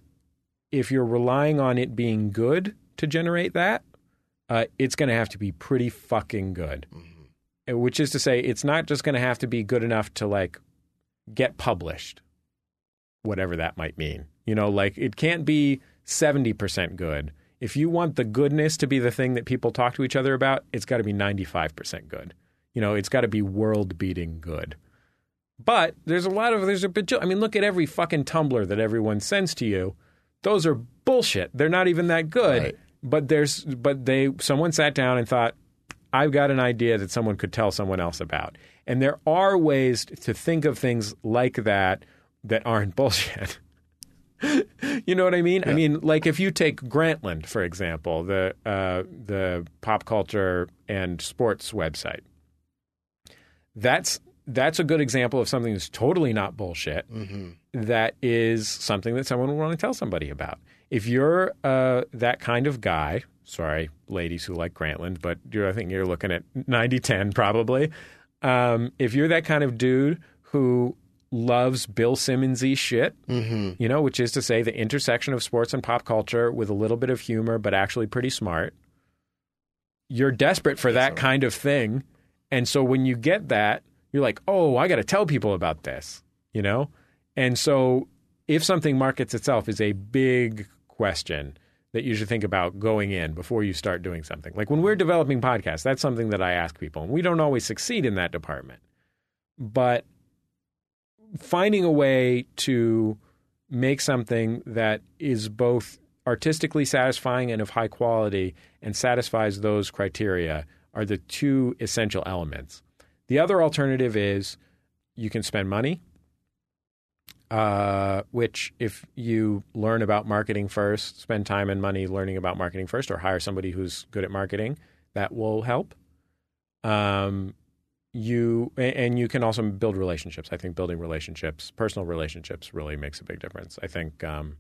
if you're relying on it being good to generate that, uh, it's going to have to be pretty fucking good. Mm-hmm. Which is to say, it's not just going to have to be good enough to like get published, whatever that might mean. You know, like it can't be 70% good. If you want the goodness to be the thing that people talk to each other about, it's got to be 95% good. You know, it's got to be world beating good. But there's a lot of there's a I mean, look at every fucking Tumblr that everyone sends to you. Those are bullshit. They're not even that good. Right. But there's but they someone sat down and thought, I've got an idea that someone could tell someone else about. And there are ways to think of things like that that aren't [LAUGHS] bullshit. you know what I mean? Yeah. I mean, like if you take Grantland, for example, the uh, the pop culture and sports website. That's that's a good example of something that's totally not bullshit. Mm-hmm. That is something that someone would want to tell somebody about. If you're uh, that kind of guy, sorry, ladies who like Grantland, but I think you're looking at 90 10 probably. Um, if you're that kind of dude who loves Bill Simmonsy shit, mm-hmm. you know, which is to say the intersection of sports and pop culture with a little bit of humor, but actually pretty smart, you're desperate for that kind of thing. And so when you get that, you're like, oh, I got to tell people about this, you know? And so if something markets itself is a big question that you should think about going in before you start doing something. Like when we're developing podcasts, that's something that I ask people, and we don't always succeed in that department. But finding a way to make something that is both artistically satisfying and of high quality and satisfies those criteria are the two essential elements. The other alternative is you can spend money, uh, which if you learn about marketing first, spend time and money learning about marketing first, or hire somebody who's good at marketing, that will help. Um, you and you can also build relationships. I think building relationships, personal relationships, really makes a big difference. I think, um,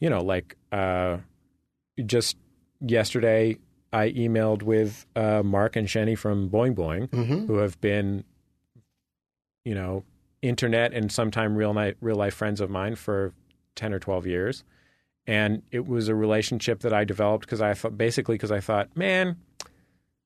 you know, like uh, just yesterday, I emailed with uh, Mark and Xeni from Boing Boing, mm-hmm. who have been, you know, internet and sometime real night, real life friends of mine for ten or twelve years, and it was a relationship that I developed because I thought basically because I thought, man,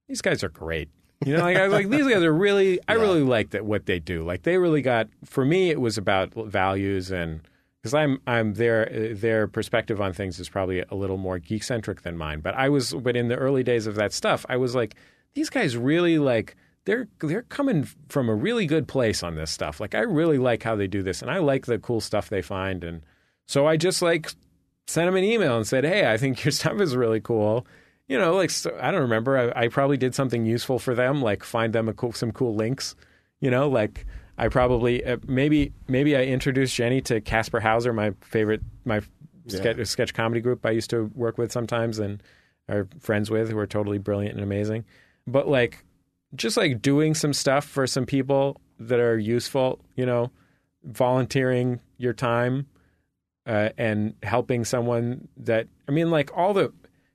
these guys are great. You know, like I was like these guys are really. I really like that what they do. Like they really got. For me, it was about values and because I'm I'm their their perspective on things is probably a little more geek centric than mine. But I was but in the early days of that stuff, I was like, these guys really like they're they're coming from a really good place on this stuff. Like I really like how they do this, and I like the cool stuff they find, and so I just like sent them an email and said, hey, I think your [LAUGHS] stuff is really cool. You know, like so, I don't remember. I, I, probably did something useful for them, like find them cool, some cool links. You know, like I probably uh, maybe maybe I introduced Xeni to Kasper Hauser, my favorite my yeah. sketch, sketch comedy group I used to work with sometimes and are friends with who are totally brilliant and amazing. But like just like doing some stuff for some people that are useful, you know, volunteering your time uh, and helping someone that I mean like all the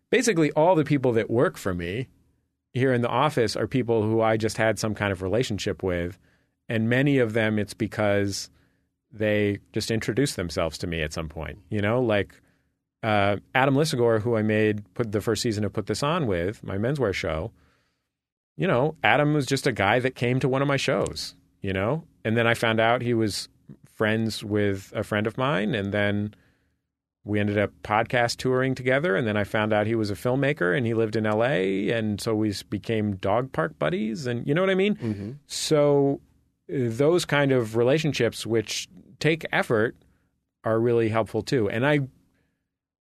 basically all the people that work for me here in the office are people who I just had some kind of relationship with and many of them it's because they just introduced themselves to me at some point. You know, like uh, Adam Lisagor, who I made put the first season of Put This On with my menswear show. You know, Adam was just a guy that came to one of my shows. You know, and then I found out he was friends with a friend of mine, and then we ended up podcast touring together. And then I found out he was a filmmaker and he lived in L.A. And so we became dog park buddies. And you know what I mean. Mm-hmm. So those kind of relationships, which take effort, are really helpful too. And I,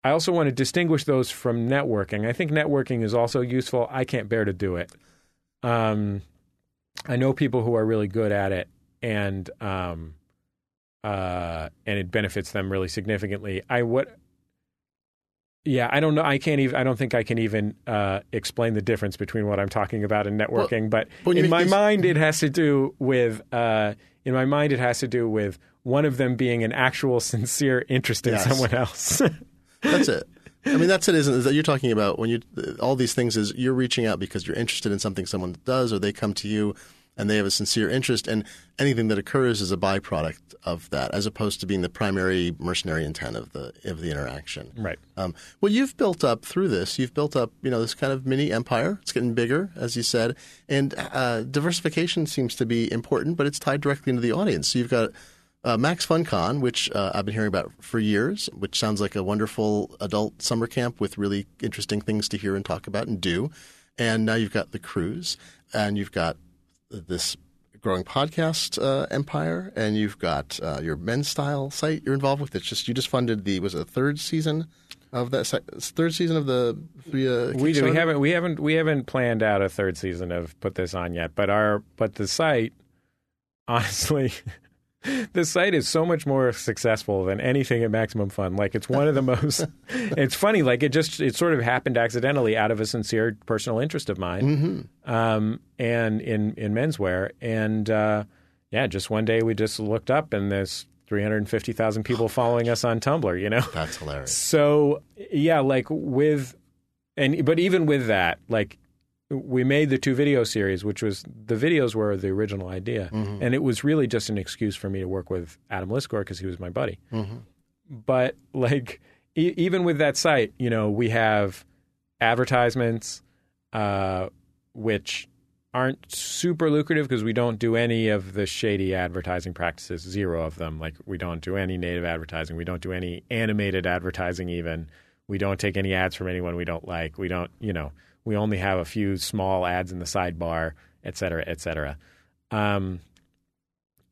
I also want to distinguish those from networking. I think networking is also useful. I can't bear to do it. Um, I know people who are really good at it, and um, uh, and it benefits them really significantly. I what yeah, I don't know. I can't even. I don't think I can even uh, explain the difference between what I'm talking about and networking. Well, but in my these... mind, it has to do with. Uh, in my mind, it has to do with one of them being an actual [LAUGHS] sincere interest in Yes. someone else. [LAUGHS] That's it. I mean, that's it, isn't it? Is that you're talking about when you all these things is you're reaching out because you're interested in something someone does, or they come to you and they have a sincere interest, and anything that occurs is a byproduct of that, as opposed to being the primary mercenary intent of the of the interaction. right. Um, well, you've built up through this. You've built up, you know, this kind of mini empire. It's getting bigger, as you said, and uh, diversification seems to be important, but it's tied directly into the audience. So you've got uh, Max FunCon, which uh, I've been hearing about for years, which sounds like a wonderful adult summer camp with really interesting things to hear and talk about and do. And now you've got the cruise, and you've got this growing podcast uh, empire, and you've got uh, your men's style site you're involved with. It's just you just funded the was it the third season of that se- third season of the the uh, we do. We haven't we haven't we haven't planned out a third season of put this on yet, but our but the site honestly [LAUGHS] the site is so much more successful than anything at Maximum Fun. Like it's one of the most [LAUGHS] it's funny like it just it sort of happened accidentally out of a sincere personal interest of mine. Um and in in menswear and uh yeah, just one day we just looked up and there's 350,000 people following us on Tumblr, you know. That's hilarious. So yeah, like with and but even with that, like we made the two video series, which was the videos were the original idea, and it was really just an excuse for me to work with Adam Lisagor because he was my buddy. But [LAUGHS] like e- even with that site, you know, we have advertisements, uh, which aren't super lucrative because we don't do any of the shady advertising practices, zero of them. Like we don't do any native advertising, we don't do any animated advertising even. We don't take any ads from anyone we don't like. We don't, you know, we only have a few small ads in the sidebar, et cetera, et cetera. Um,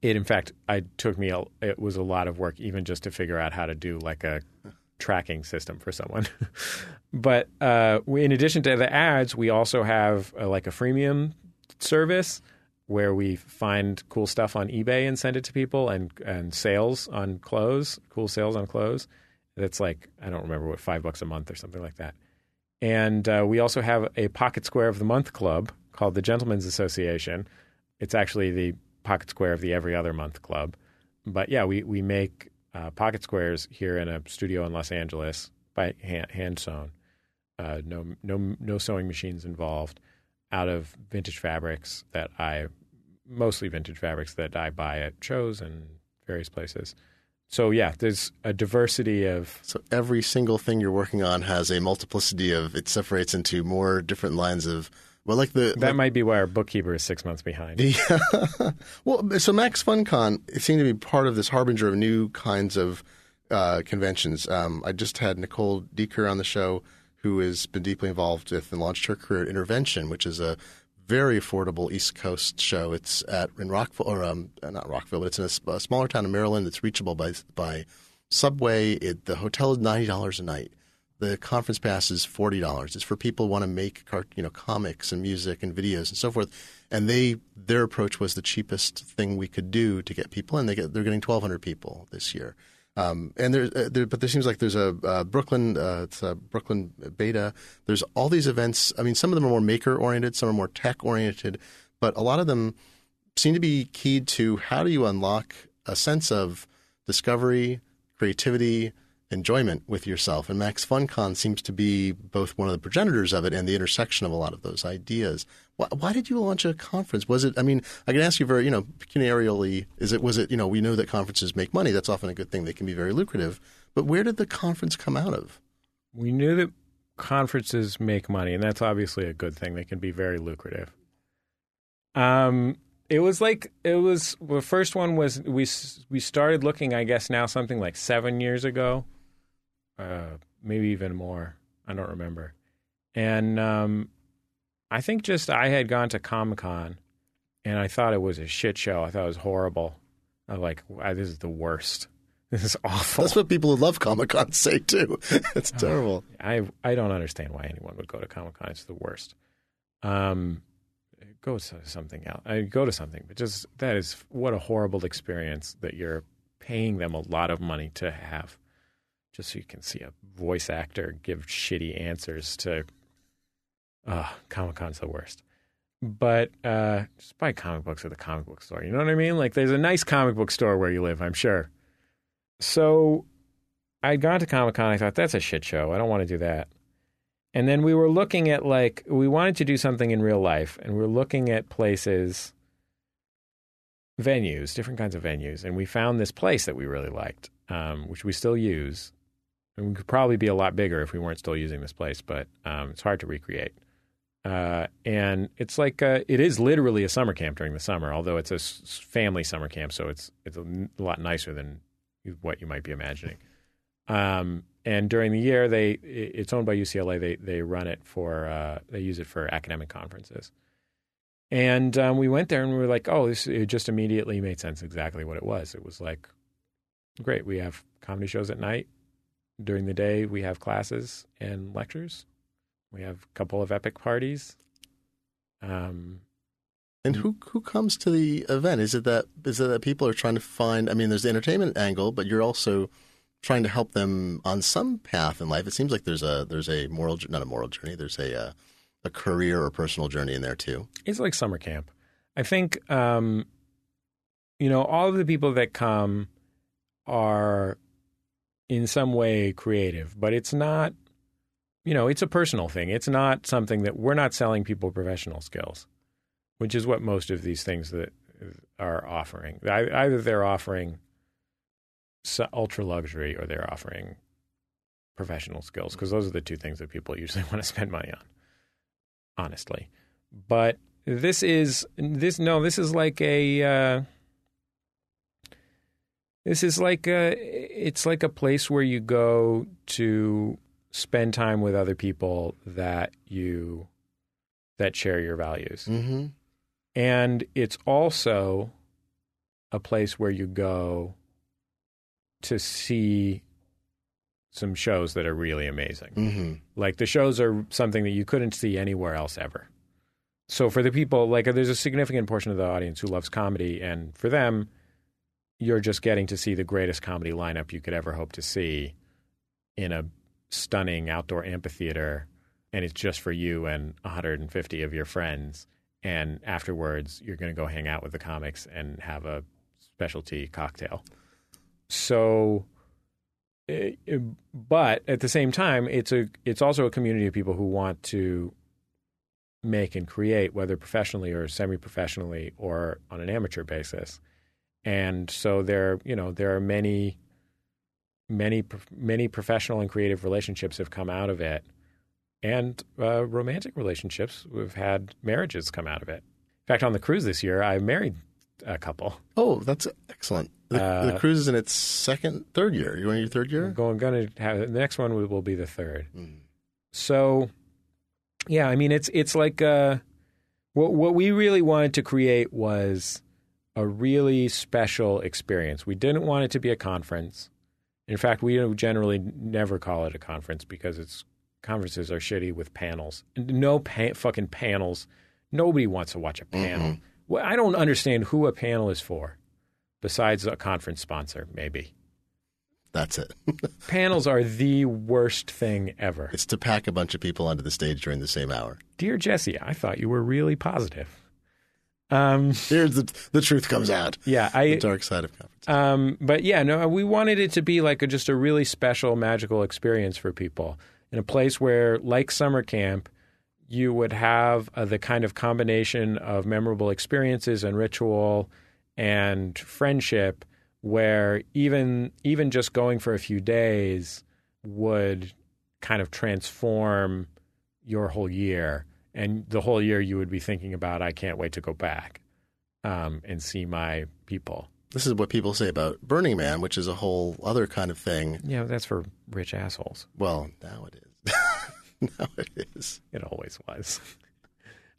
it, in fact, I took me, a, it was a lot of work even just to figure out how to do like a tracking system for someone. [LAUGHS] but uh, we, in addition to the ads, we also have uh, like a freemium service where we find cool stuff on eBay and send it to people and and sales on clothes, cool sales on clothes. That's like I don't remember what five bucks a month or something like that. And uh, we also have a Pocket Square of the Month club called the Gentlemen's Association. It's actually the Pocket Square of the Every Other Month club. But yeah, we we make uh, pocket squares here in a studio in Los Angeles by hand, hand sewn. Uh, no no no sewing machines involved. Out of vintage fabrics that I mostly vintage fabrics that I buy at shows and various places. So yeah, there's a diversity of So every single thing you're working on has a multiplicity of it separates into more different lines of well, like the that like- might be why our bookkeeper is six months behind. The, [LAUGHS] well, so Max FunCon it seemed to be part of this harbinger of new kinds of uh, conventions. Um, I just had Nicole Dieker on the show, who has been deeply involved with and launched her career at Intervention, which is a very affordable East Coast show. It's at in Rockville, or um, not Rockville, but it's in a, a smaller town in Maryland that's reachable by by subway. It, the hotel is ninety dollars a night. The conference pass is forty dollars. It's for people who want to make you know comics and music and videos and so forth. And they their approach was the cheapest thing we could do to get people in. They get they're getting twelve hundred people this year. Um, and there's, uh, there, but there seems like there's a uh, Brooklyn, uh, it's a Brooklyn beta. There's all these events. I mean, some of them are more maker oriented, some are more tech oriented, but a lot of them seem to be keyed to how do you unlock a sense of discovery, creativity, enjoyment with yourself. And Max FunCon seems to be both one of the progenitors of it and the intersection of a lot of those ideas. Why, why did you launch a conference? Was it? I mean, I can ask you very, you know, pecuniarily. Is it? Was it? You know, we know that conferences make money. That's often a good thing. They can be very lucrative. But where did the conference come out of? We knew that conferences make money, and that's obviously a good thing. They can be very lucrative. Um, it was like it was the first one was we we started looking, I guess now something like seven years ago, uh, maybe even more. I don't remember. And um, I think just I had gone to Comic Con, and I thought it was a shit show. I thought it was horrible. I was like, wow, this is the worst. [LAUGHS] This is awful. That's what people who love Comic Con [LAUGHS] say too. [LAUGHS] it's terrible. I I don't understand why anyone would go to Comic Con. It's the worst. Um, go to something else. I go to something, but just that is what a horrible experience that you're paying them a lot of money to have, just so you can see a voice actor give shitty answers to. Uh, Comic Con's the worst. but uh, just buy comic books at the comic book store. You know what I mean? Like, there's a nice comic book store where you live, I'm sure. So I'd gone to Comic Con. I thought, that's a shit show. I don't want to do that. And then we were looking at, like, we wanted to do something in real life, and we're looking at places, venues, different kinds of venues. And we found this place that we really liked, um, which we still use. And we could probably be a lot bigger if we weren't still using this place, but um, it's hard to recreate. Uh, and it's like uh, it is literally a summer camp during the summer, although it's a family summer camp, so it's it's a lot nicer than what you might be imagining. Um, and during the year, they it's owned by UCLA. They they run it for uh, they use it for academic conferences. And um, we went there and we were like, oh, this it just immediately made sense exactly what it was. It was like, great, we have comedy shows at night. During the day, we have classes and lectures. We have a couple of epic parties. Um, And who who comes to the event? Is it that is it that people are trying to find? I mean, there's the entertainment angle, but you're also trying to help them on some path in life. It seems like there's a there's a moral not a moral journey. There's a uh, a career or personal journey in there too. it's like summer camp. I think, um, you know, all of the people that come are in some way creative, but it's not, you know, it's a personal thing. It's not something that we're not selling people professional skills, which is what most of these things that are offering. Either they're offering ultra luxury or they're offering professional skills because those are the two things that people [LAUGHS] usually want to spend money on, honestly. But this is this no this is like a uh, this is like a it's like a place where you go to spend time with other people that you that share your values Mm-hmm. and it's also a place where you go to see some shows that are really amazing Mm-hmm. like the shows are something that you couldn't see anywhere else ever. So for the people, like there's a significant portion of the audience who loves comedy, and for them, you're just getting to see the greatest comedy lineup you could ever hope to see in a stunning outdoor amphitheater, and it's just for you and 150 of your friends. And afterwards, you're going to go hang out with the comics and have a specialty cocktail. So it- it- but at the same time, it's a it's also a community of people who want to make and create, whether professionally or semi-professionally or on an amateur basis. And so there, you know, there are many, many, many professional and creative relationships have come out of it, and uh, romantic relationships. We've had marriages come out of it. In fact, on the cruise this year, I married a couple. Oh, that's excellent. The, Uh, the cruise is in its second, third year. You in your third year? I'm going, going to have the next one will, will be the third. Mm. So, yeah, I mean, it's it's like uh, what what we really wanted to create was a really special experience. We didn't want it to be a conference. In fact, we generally never call it a conference because it's conferences are shitty with panels. No pa- fucking panels. Nobody wants to watch a panel. Well, I don't understand who a panel is for, besides a conference sponsor, maybe. That's it. [LAUGHS] Panels are the worst thing ever. it's to pack a bunch of people onto the stage during the same hour. Dear Jesse, I thought you were really positive. Um, Here's the the truth comes out. yeah, I The dark side of conference. Um, but yeah, no, we wanted it to be like a, just a really special, magical experience for people in a place where, like summer camp, you would have uh, the kind of combination of memorable experiences and ritual and friendship where even even just going for a few days would kind of transform your whole year and the whole year you would be thinking about i can't wait to go back um, and see my people This is what people say about Burning Man, which is a whole other kind of thing. yeah that's for rich assholes Well, now it is. [LAUGHS] now it is. it always was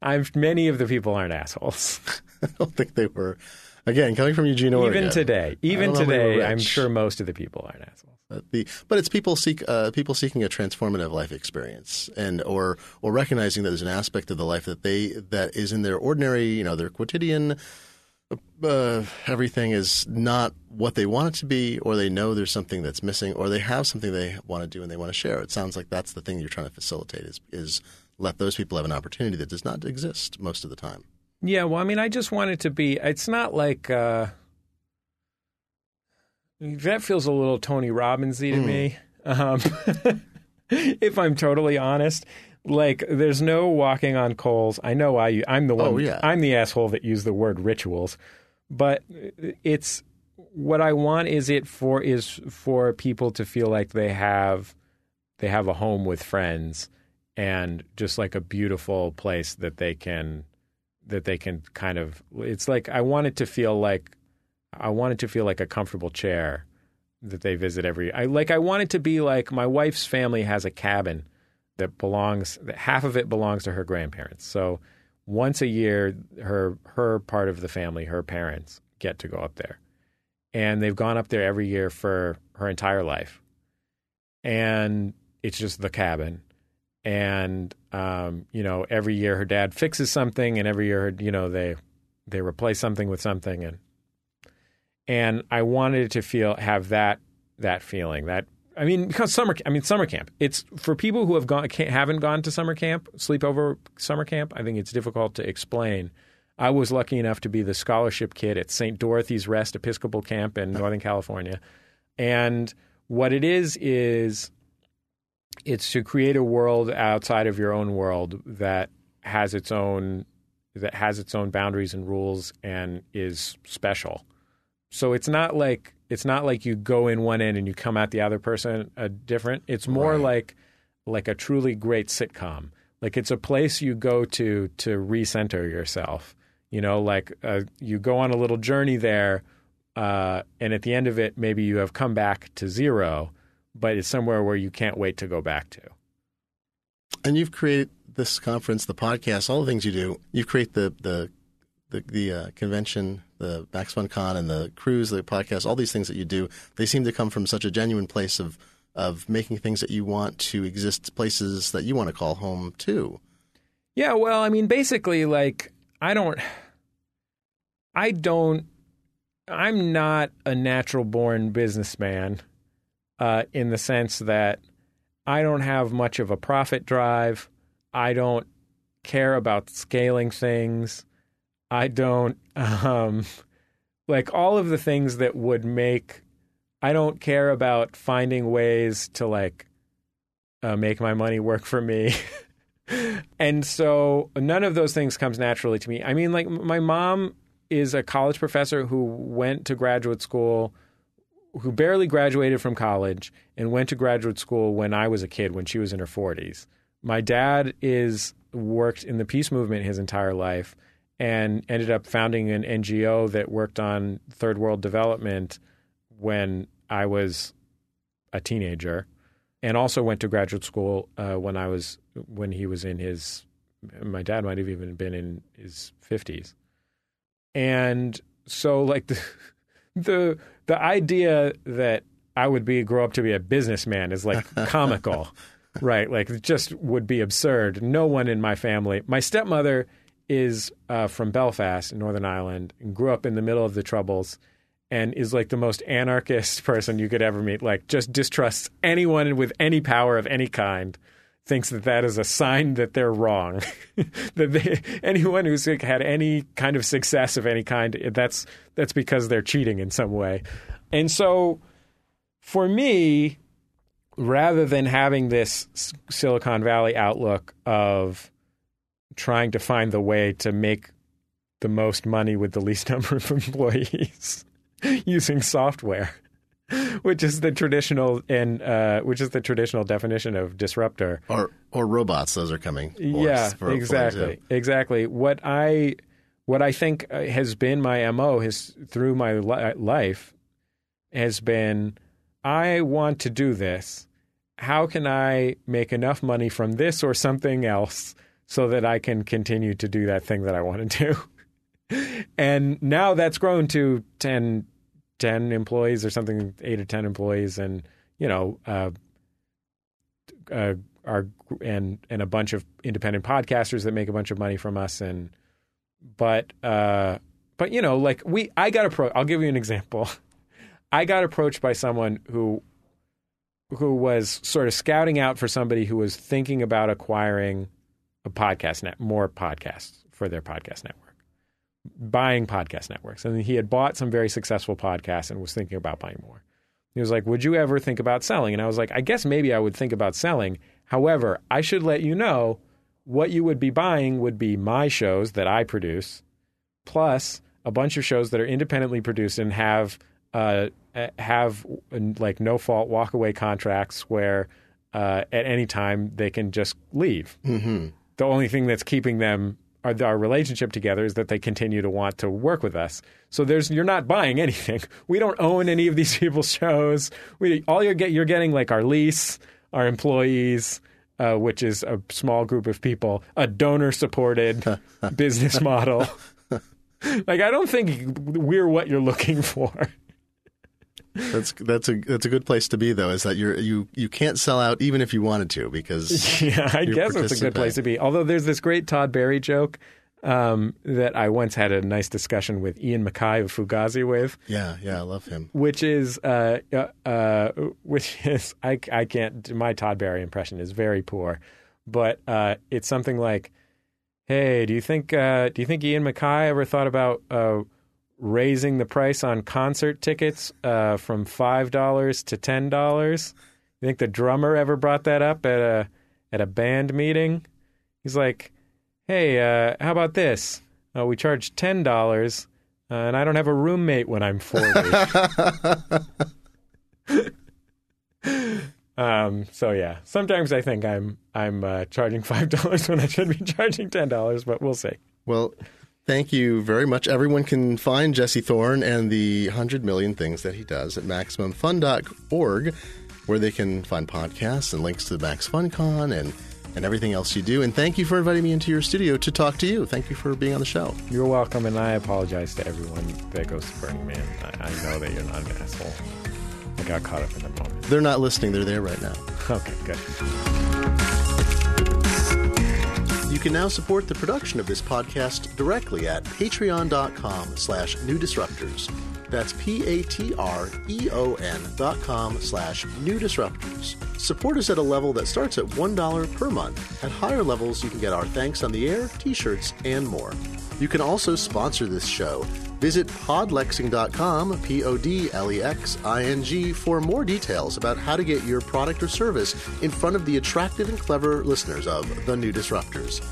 i'm many of the people aren't assholes [LAUGHS] I don't think they were. Again, coming from Eugene, Oregon. even today even don't know if they were today i'm sure most of the people aren't assholes Uh, the, but it's people seek uh, people seeking a transformative life experience, and or or recognizing that there's an aspect of the life that they that is in their ordinary, you know, their quotidian. Uh, everything is not what they want it to be, or they know there's something that's missing, or they have something they want to do and they want to share. It sounds like that's the thing you're trying to facilitate is is let those people have an opportunity that does not exist most of the time. Yeah, well, I mean, I just want it to be. It's not like uh, that feels a little Tony Robbinsy to Mm. me. Um, [LAUGHS] if I'm totally honest, like there's no walking on coals. I know I I'm the one. Oh, yeah. I'm the asshole that used the word rituals, but it's what I want is it for is for people to feel like they have they have a home with friends and just like a beautiful place that they can that they can kind of it's like I want it to feel like I want it to feel like a comfortable chair that they visit every I like I want it to be like my wife's family has a cabin that belongs that half of it belongs to her grandparents. So once a year her her part of the family, her parents get to go up there. And they've gone up there every year for her entire life. And it's just the cabin and um, you know every year her dad fixes something and every year you know they they replace something with something and and I wanted to feel have that that feeling that I mean because summer I mean summer camp it's for people who have gone haven't gone to summer camp sleepover summer camp I think it's difficult to explain I was lucky enough to be the scholarship kid at St. Dorothy's Rest Episcopal Camp in [LAUGHS] Northern California and what it is is it's to create a world outside of your own world that has its own that has its own boundaries and rules and is special. So it's not like it's not like you go in one end and you come out the other person a different. It's more Right. like like a truly great sitcom. Like it's a place you go to to recenter yourself. You know, like uh, you go on a little journey there, uh, and at the end of it, maybe you have come back to zero, but it's somewhere where you can't wait to go back to. And you've created this conference, the podcast, all the things you do. You create the the the, the uh, convention, the Max Fun Con, and the cruise, the podcast. All these things that you do, they seem to come from such a genuine place of of making things that you want to exist, places that you want to call home too. Yeah, well, I mean, basically, like, I don't, I don't, I'm not a natural born businessman uh, in the sense that I don't have much of a profit drive. I don't care about scaling things. I don't, [LAUGHS] um, like, all of the things that would make, I don't care about finding ways to, like, uh, make my money work for me. [LAUGHS] and so none of those things comes naturally to me. I mean, like my mom is a college professor who went to graduate school, who barely graduated from college and went to graduate school when I was a kid, when she was in her 40s. My dad is worked in the peace movement his entire life and ended up founding an NGO that worked on third world development when I was a teenager and also went to graduate school uh, when I was when he was in his. My dad might have even been in his fifties, and so like the the the idea that I would be grow up to be a businessman is like [LAUGHS] comical, right? Like it just would be absurd. No one in my family. My stepmother is uh, from Belfast, Northern Ireland, and grew up in the middle of the Troubles and is like the most anarchist [LAUGHS] person you could ever meet. Like, just distrusts anyone with any power of any kind. Thinks that that is a sign that they're wrong. [LAUGHS] that they, anyone who's had any kind of success of any kind, that's that's because they're cheating in some way. And so, for me, rather than having this Silicon Valley outlook of trying to find the way to make the most money with the least [LAUGHS] number of employees [LAUGHS] using software, [LAUGHS] which is the traditional and uh, which is the traditional definition of disruptor. Or or robots, those are coming. for Yeah, for- for exactly, too. exactly. What I what I think uh, has been my mo has through my li- life has been I want to do this. How can I make enough money from this or something else so that I can continue to do that thing that I want to do? [LAUGHS] and now that's grown to 10, 10 employees or something, eight or 10 employees. And, you know, uh, uh, our and and a bunch of independent podcasters that make a bunch of money from us and but uh but you know like we I got approached I'll give you an example. [LAUGHS] I got approached by someone who who was sort of scouting out for somebody who was thinking about acquiring a podcast net, more podcasts for their podcast network, buying podcast networks. And he had bought some very successful podcasts and was thinking about buying more. He was like, Would you ever think about selling? And I was like, I guess maybe I would think about selling. However, I should let you know what you would be buying would be my shows that I produce, plus a bunch of shows that are independently produced and have uh, have like no fault walk away contracts where uh, at any time they can just leave. Mm-hmm. The only thing that's keeping them our, our relationship together is that they continue to want to work with us. So there's you're not buying [LAUGHS] anything. We don't own any of these [LAUGHS] people's shows. We all you get you're getting like our lease, our employees, uh, which is a small group of people, a donor supported [LAUGHS] business model. like I don't think we're what you're looking for. That's that's a that's a good place to be though. Is that you're you you can't sell out even if you wanted to because [LAUGHS] yeah, I guess it's a good place to be. Although there's this great Todd Barry joke um, that I once had a nice discussion with Ian MacKaye of Fugazi with. Yeah, yeah, I love him. Which is uh, uh, uh, [LAUGHS] which is I I can't my Todd Barry impression is very poor, but uh, it's something like, "Hey, do you think uh, do you think Ian MacKaye ever thought about?" Raising the price on concert tickets uh, from five dollars to ten dollars. You think the drummer ever brought that up at a at a band meeting? He's like, "Hey, uh, how about this? Uh, we charge ten dollars, uh, and I don't have a roommate when I'm 40. [LAUGHS] um, so yeah, sometimes I think I'm I'm uh, charging [LAUGHS] five dollars when I should be [LAUGHS] charging ten dollars, but we'll see. Well, Thank you very much. Everyone can find Jesse Thorn and the 100 million things that he does at MaximumFun.org, where they can find podcasts and links to the Max FunCon and, and everything else you do. And thank you for inviting me into your studio to talk to you. Thank you for being on the show. You're welcome, and I apologize to everyone that goes to Burning Man. I, I know that you're not an asshole. I got caught up in the moment. They're not listening. They're there right now. [LAUGHS] Okay, good. You can now support the production of this podcast directly at patreon.com slash new disruptors. That's P-A-T-R-E-O-N dot com slash new disruptors. Support us at a level that starts at $1 per month. At higher levels, you can get our thanks on the air, t-shirts, and more. You can also sponsor this show. Visit podlexing.com, P O D L E X I N G, for more details about how to get your product or service in front of the attractive and clever listeners of The New Disruptors.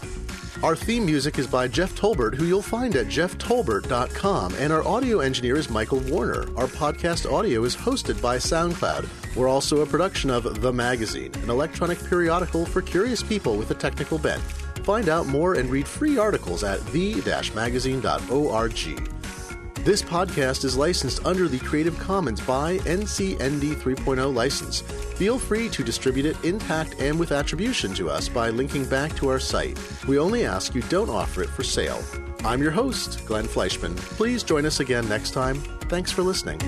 Our theme music is by Jeff Tolbert, who you'll find at jefftolbert.com, and our audio engineer is Michael Warner. Our podcast audio is hosted by SoundCloud. We're also a production of The Magazine, an electronic periodical for curious people with a technical bent. Find out more and read free articles at the-magazine.org. This podcast is licensed under the Creative Commons by NCND 3.0 license. Feel free to distribute it intact and with attribution to us by linking back to our site. We only ask you don't offer it for sale. I'm your host, Glenn Fleishman. Please join us again next time. Thanks for listening.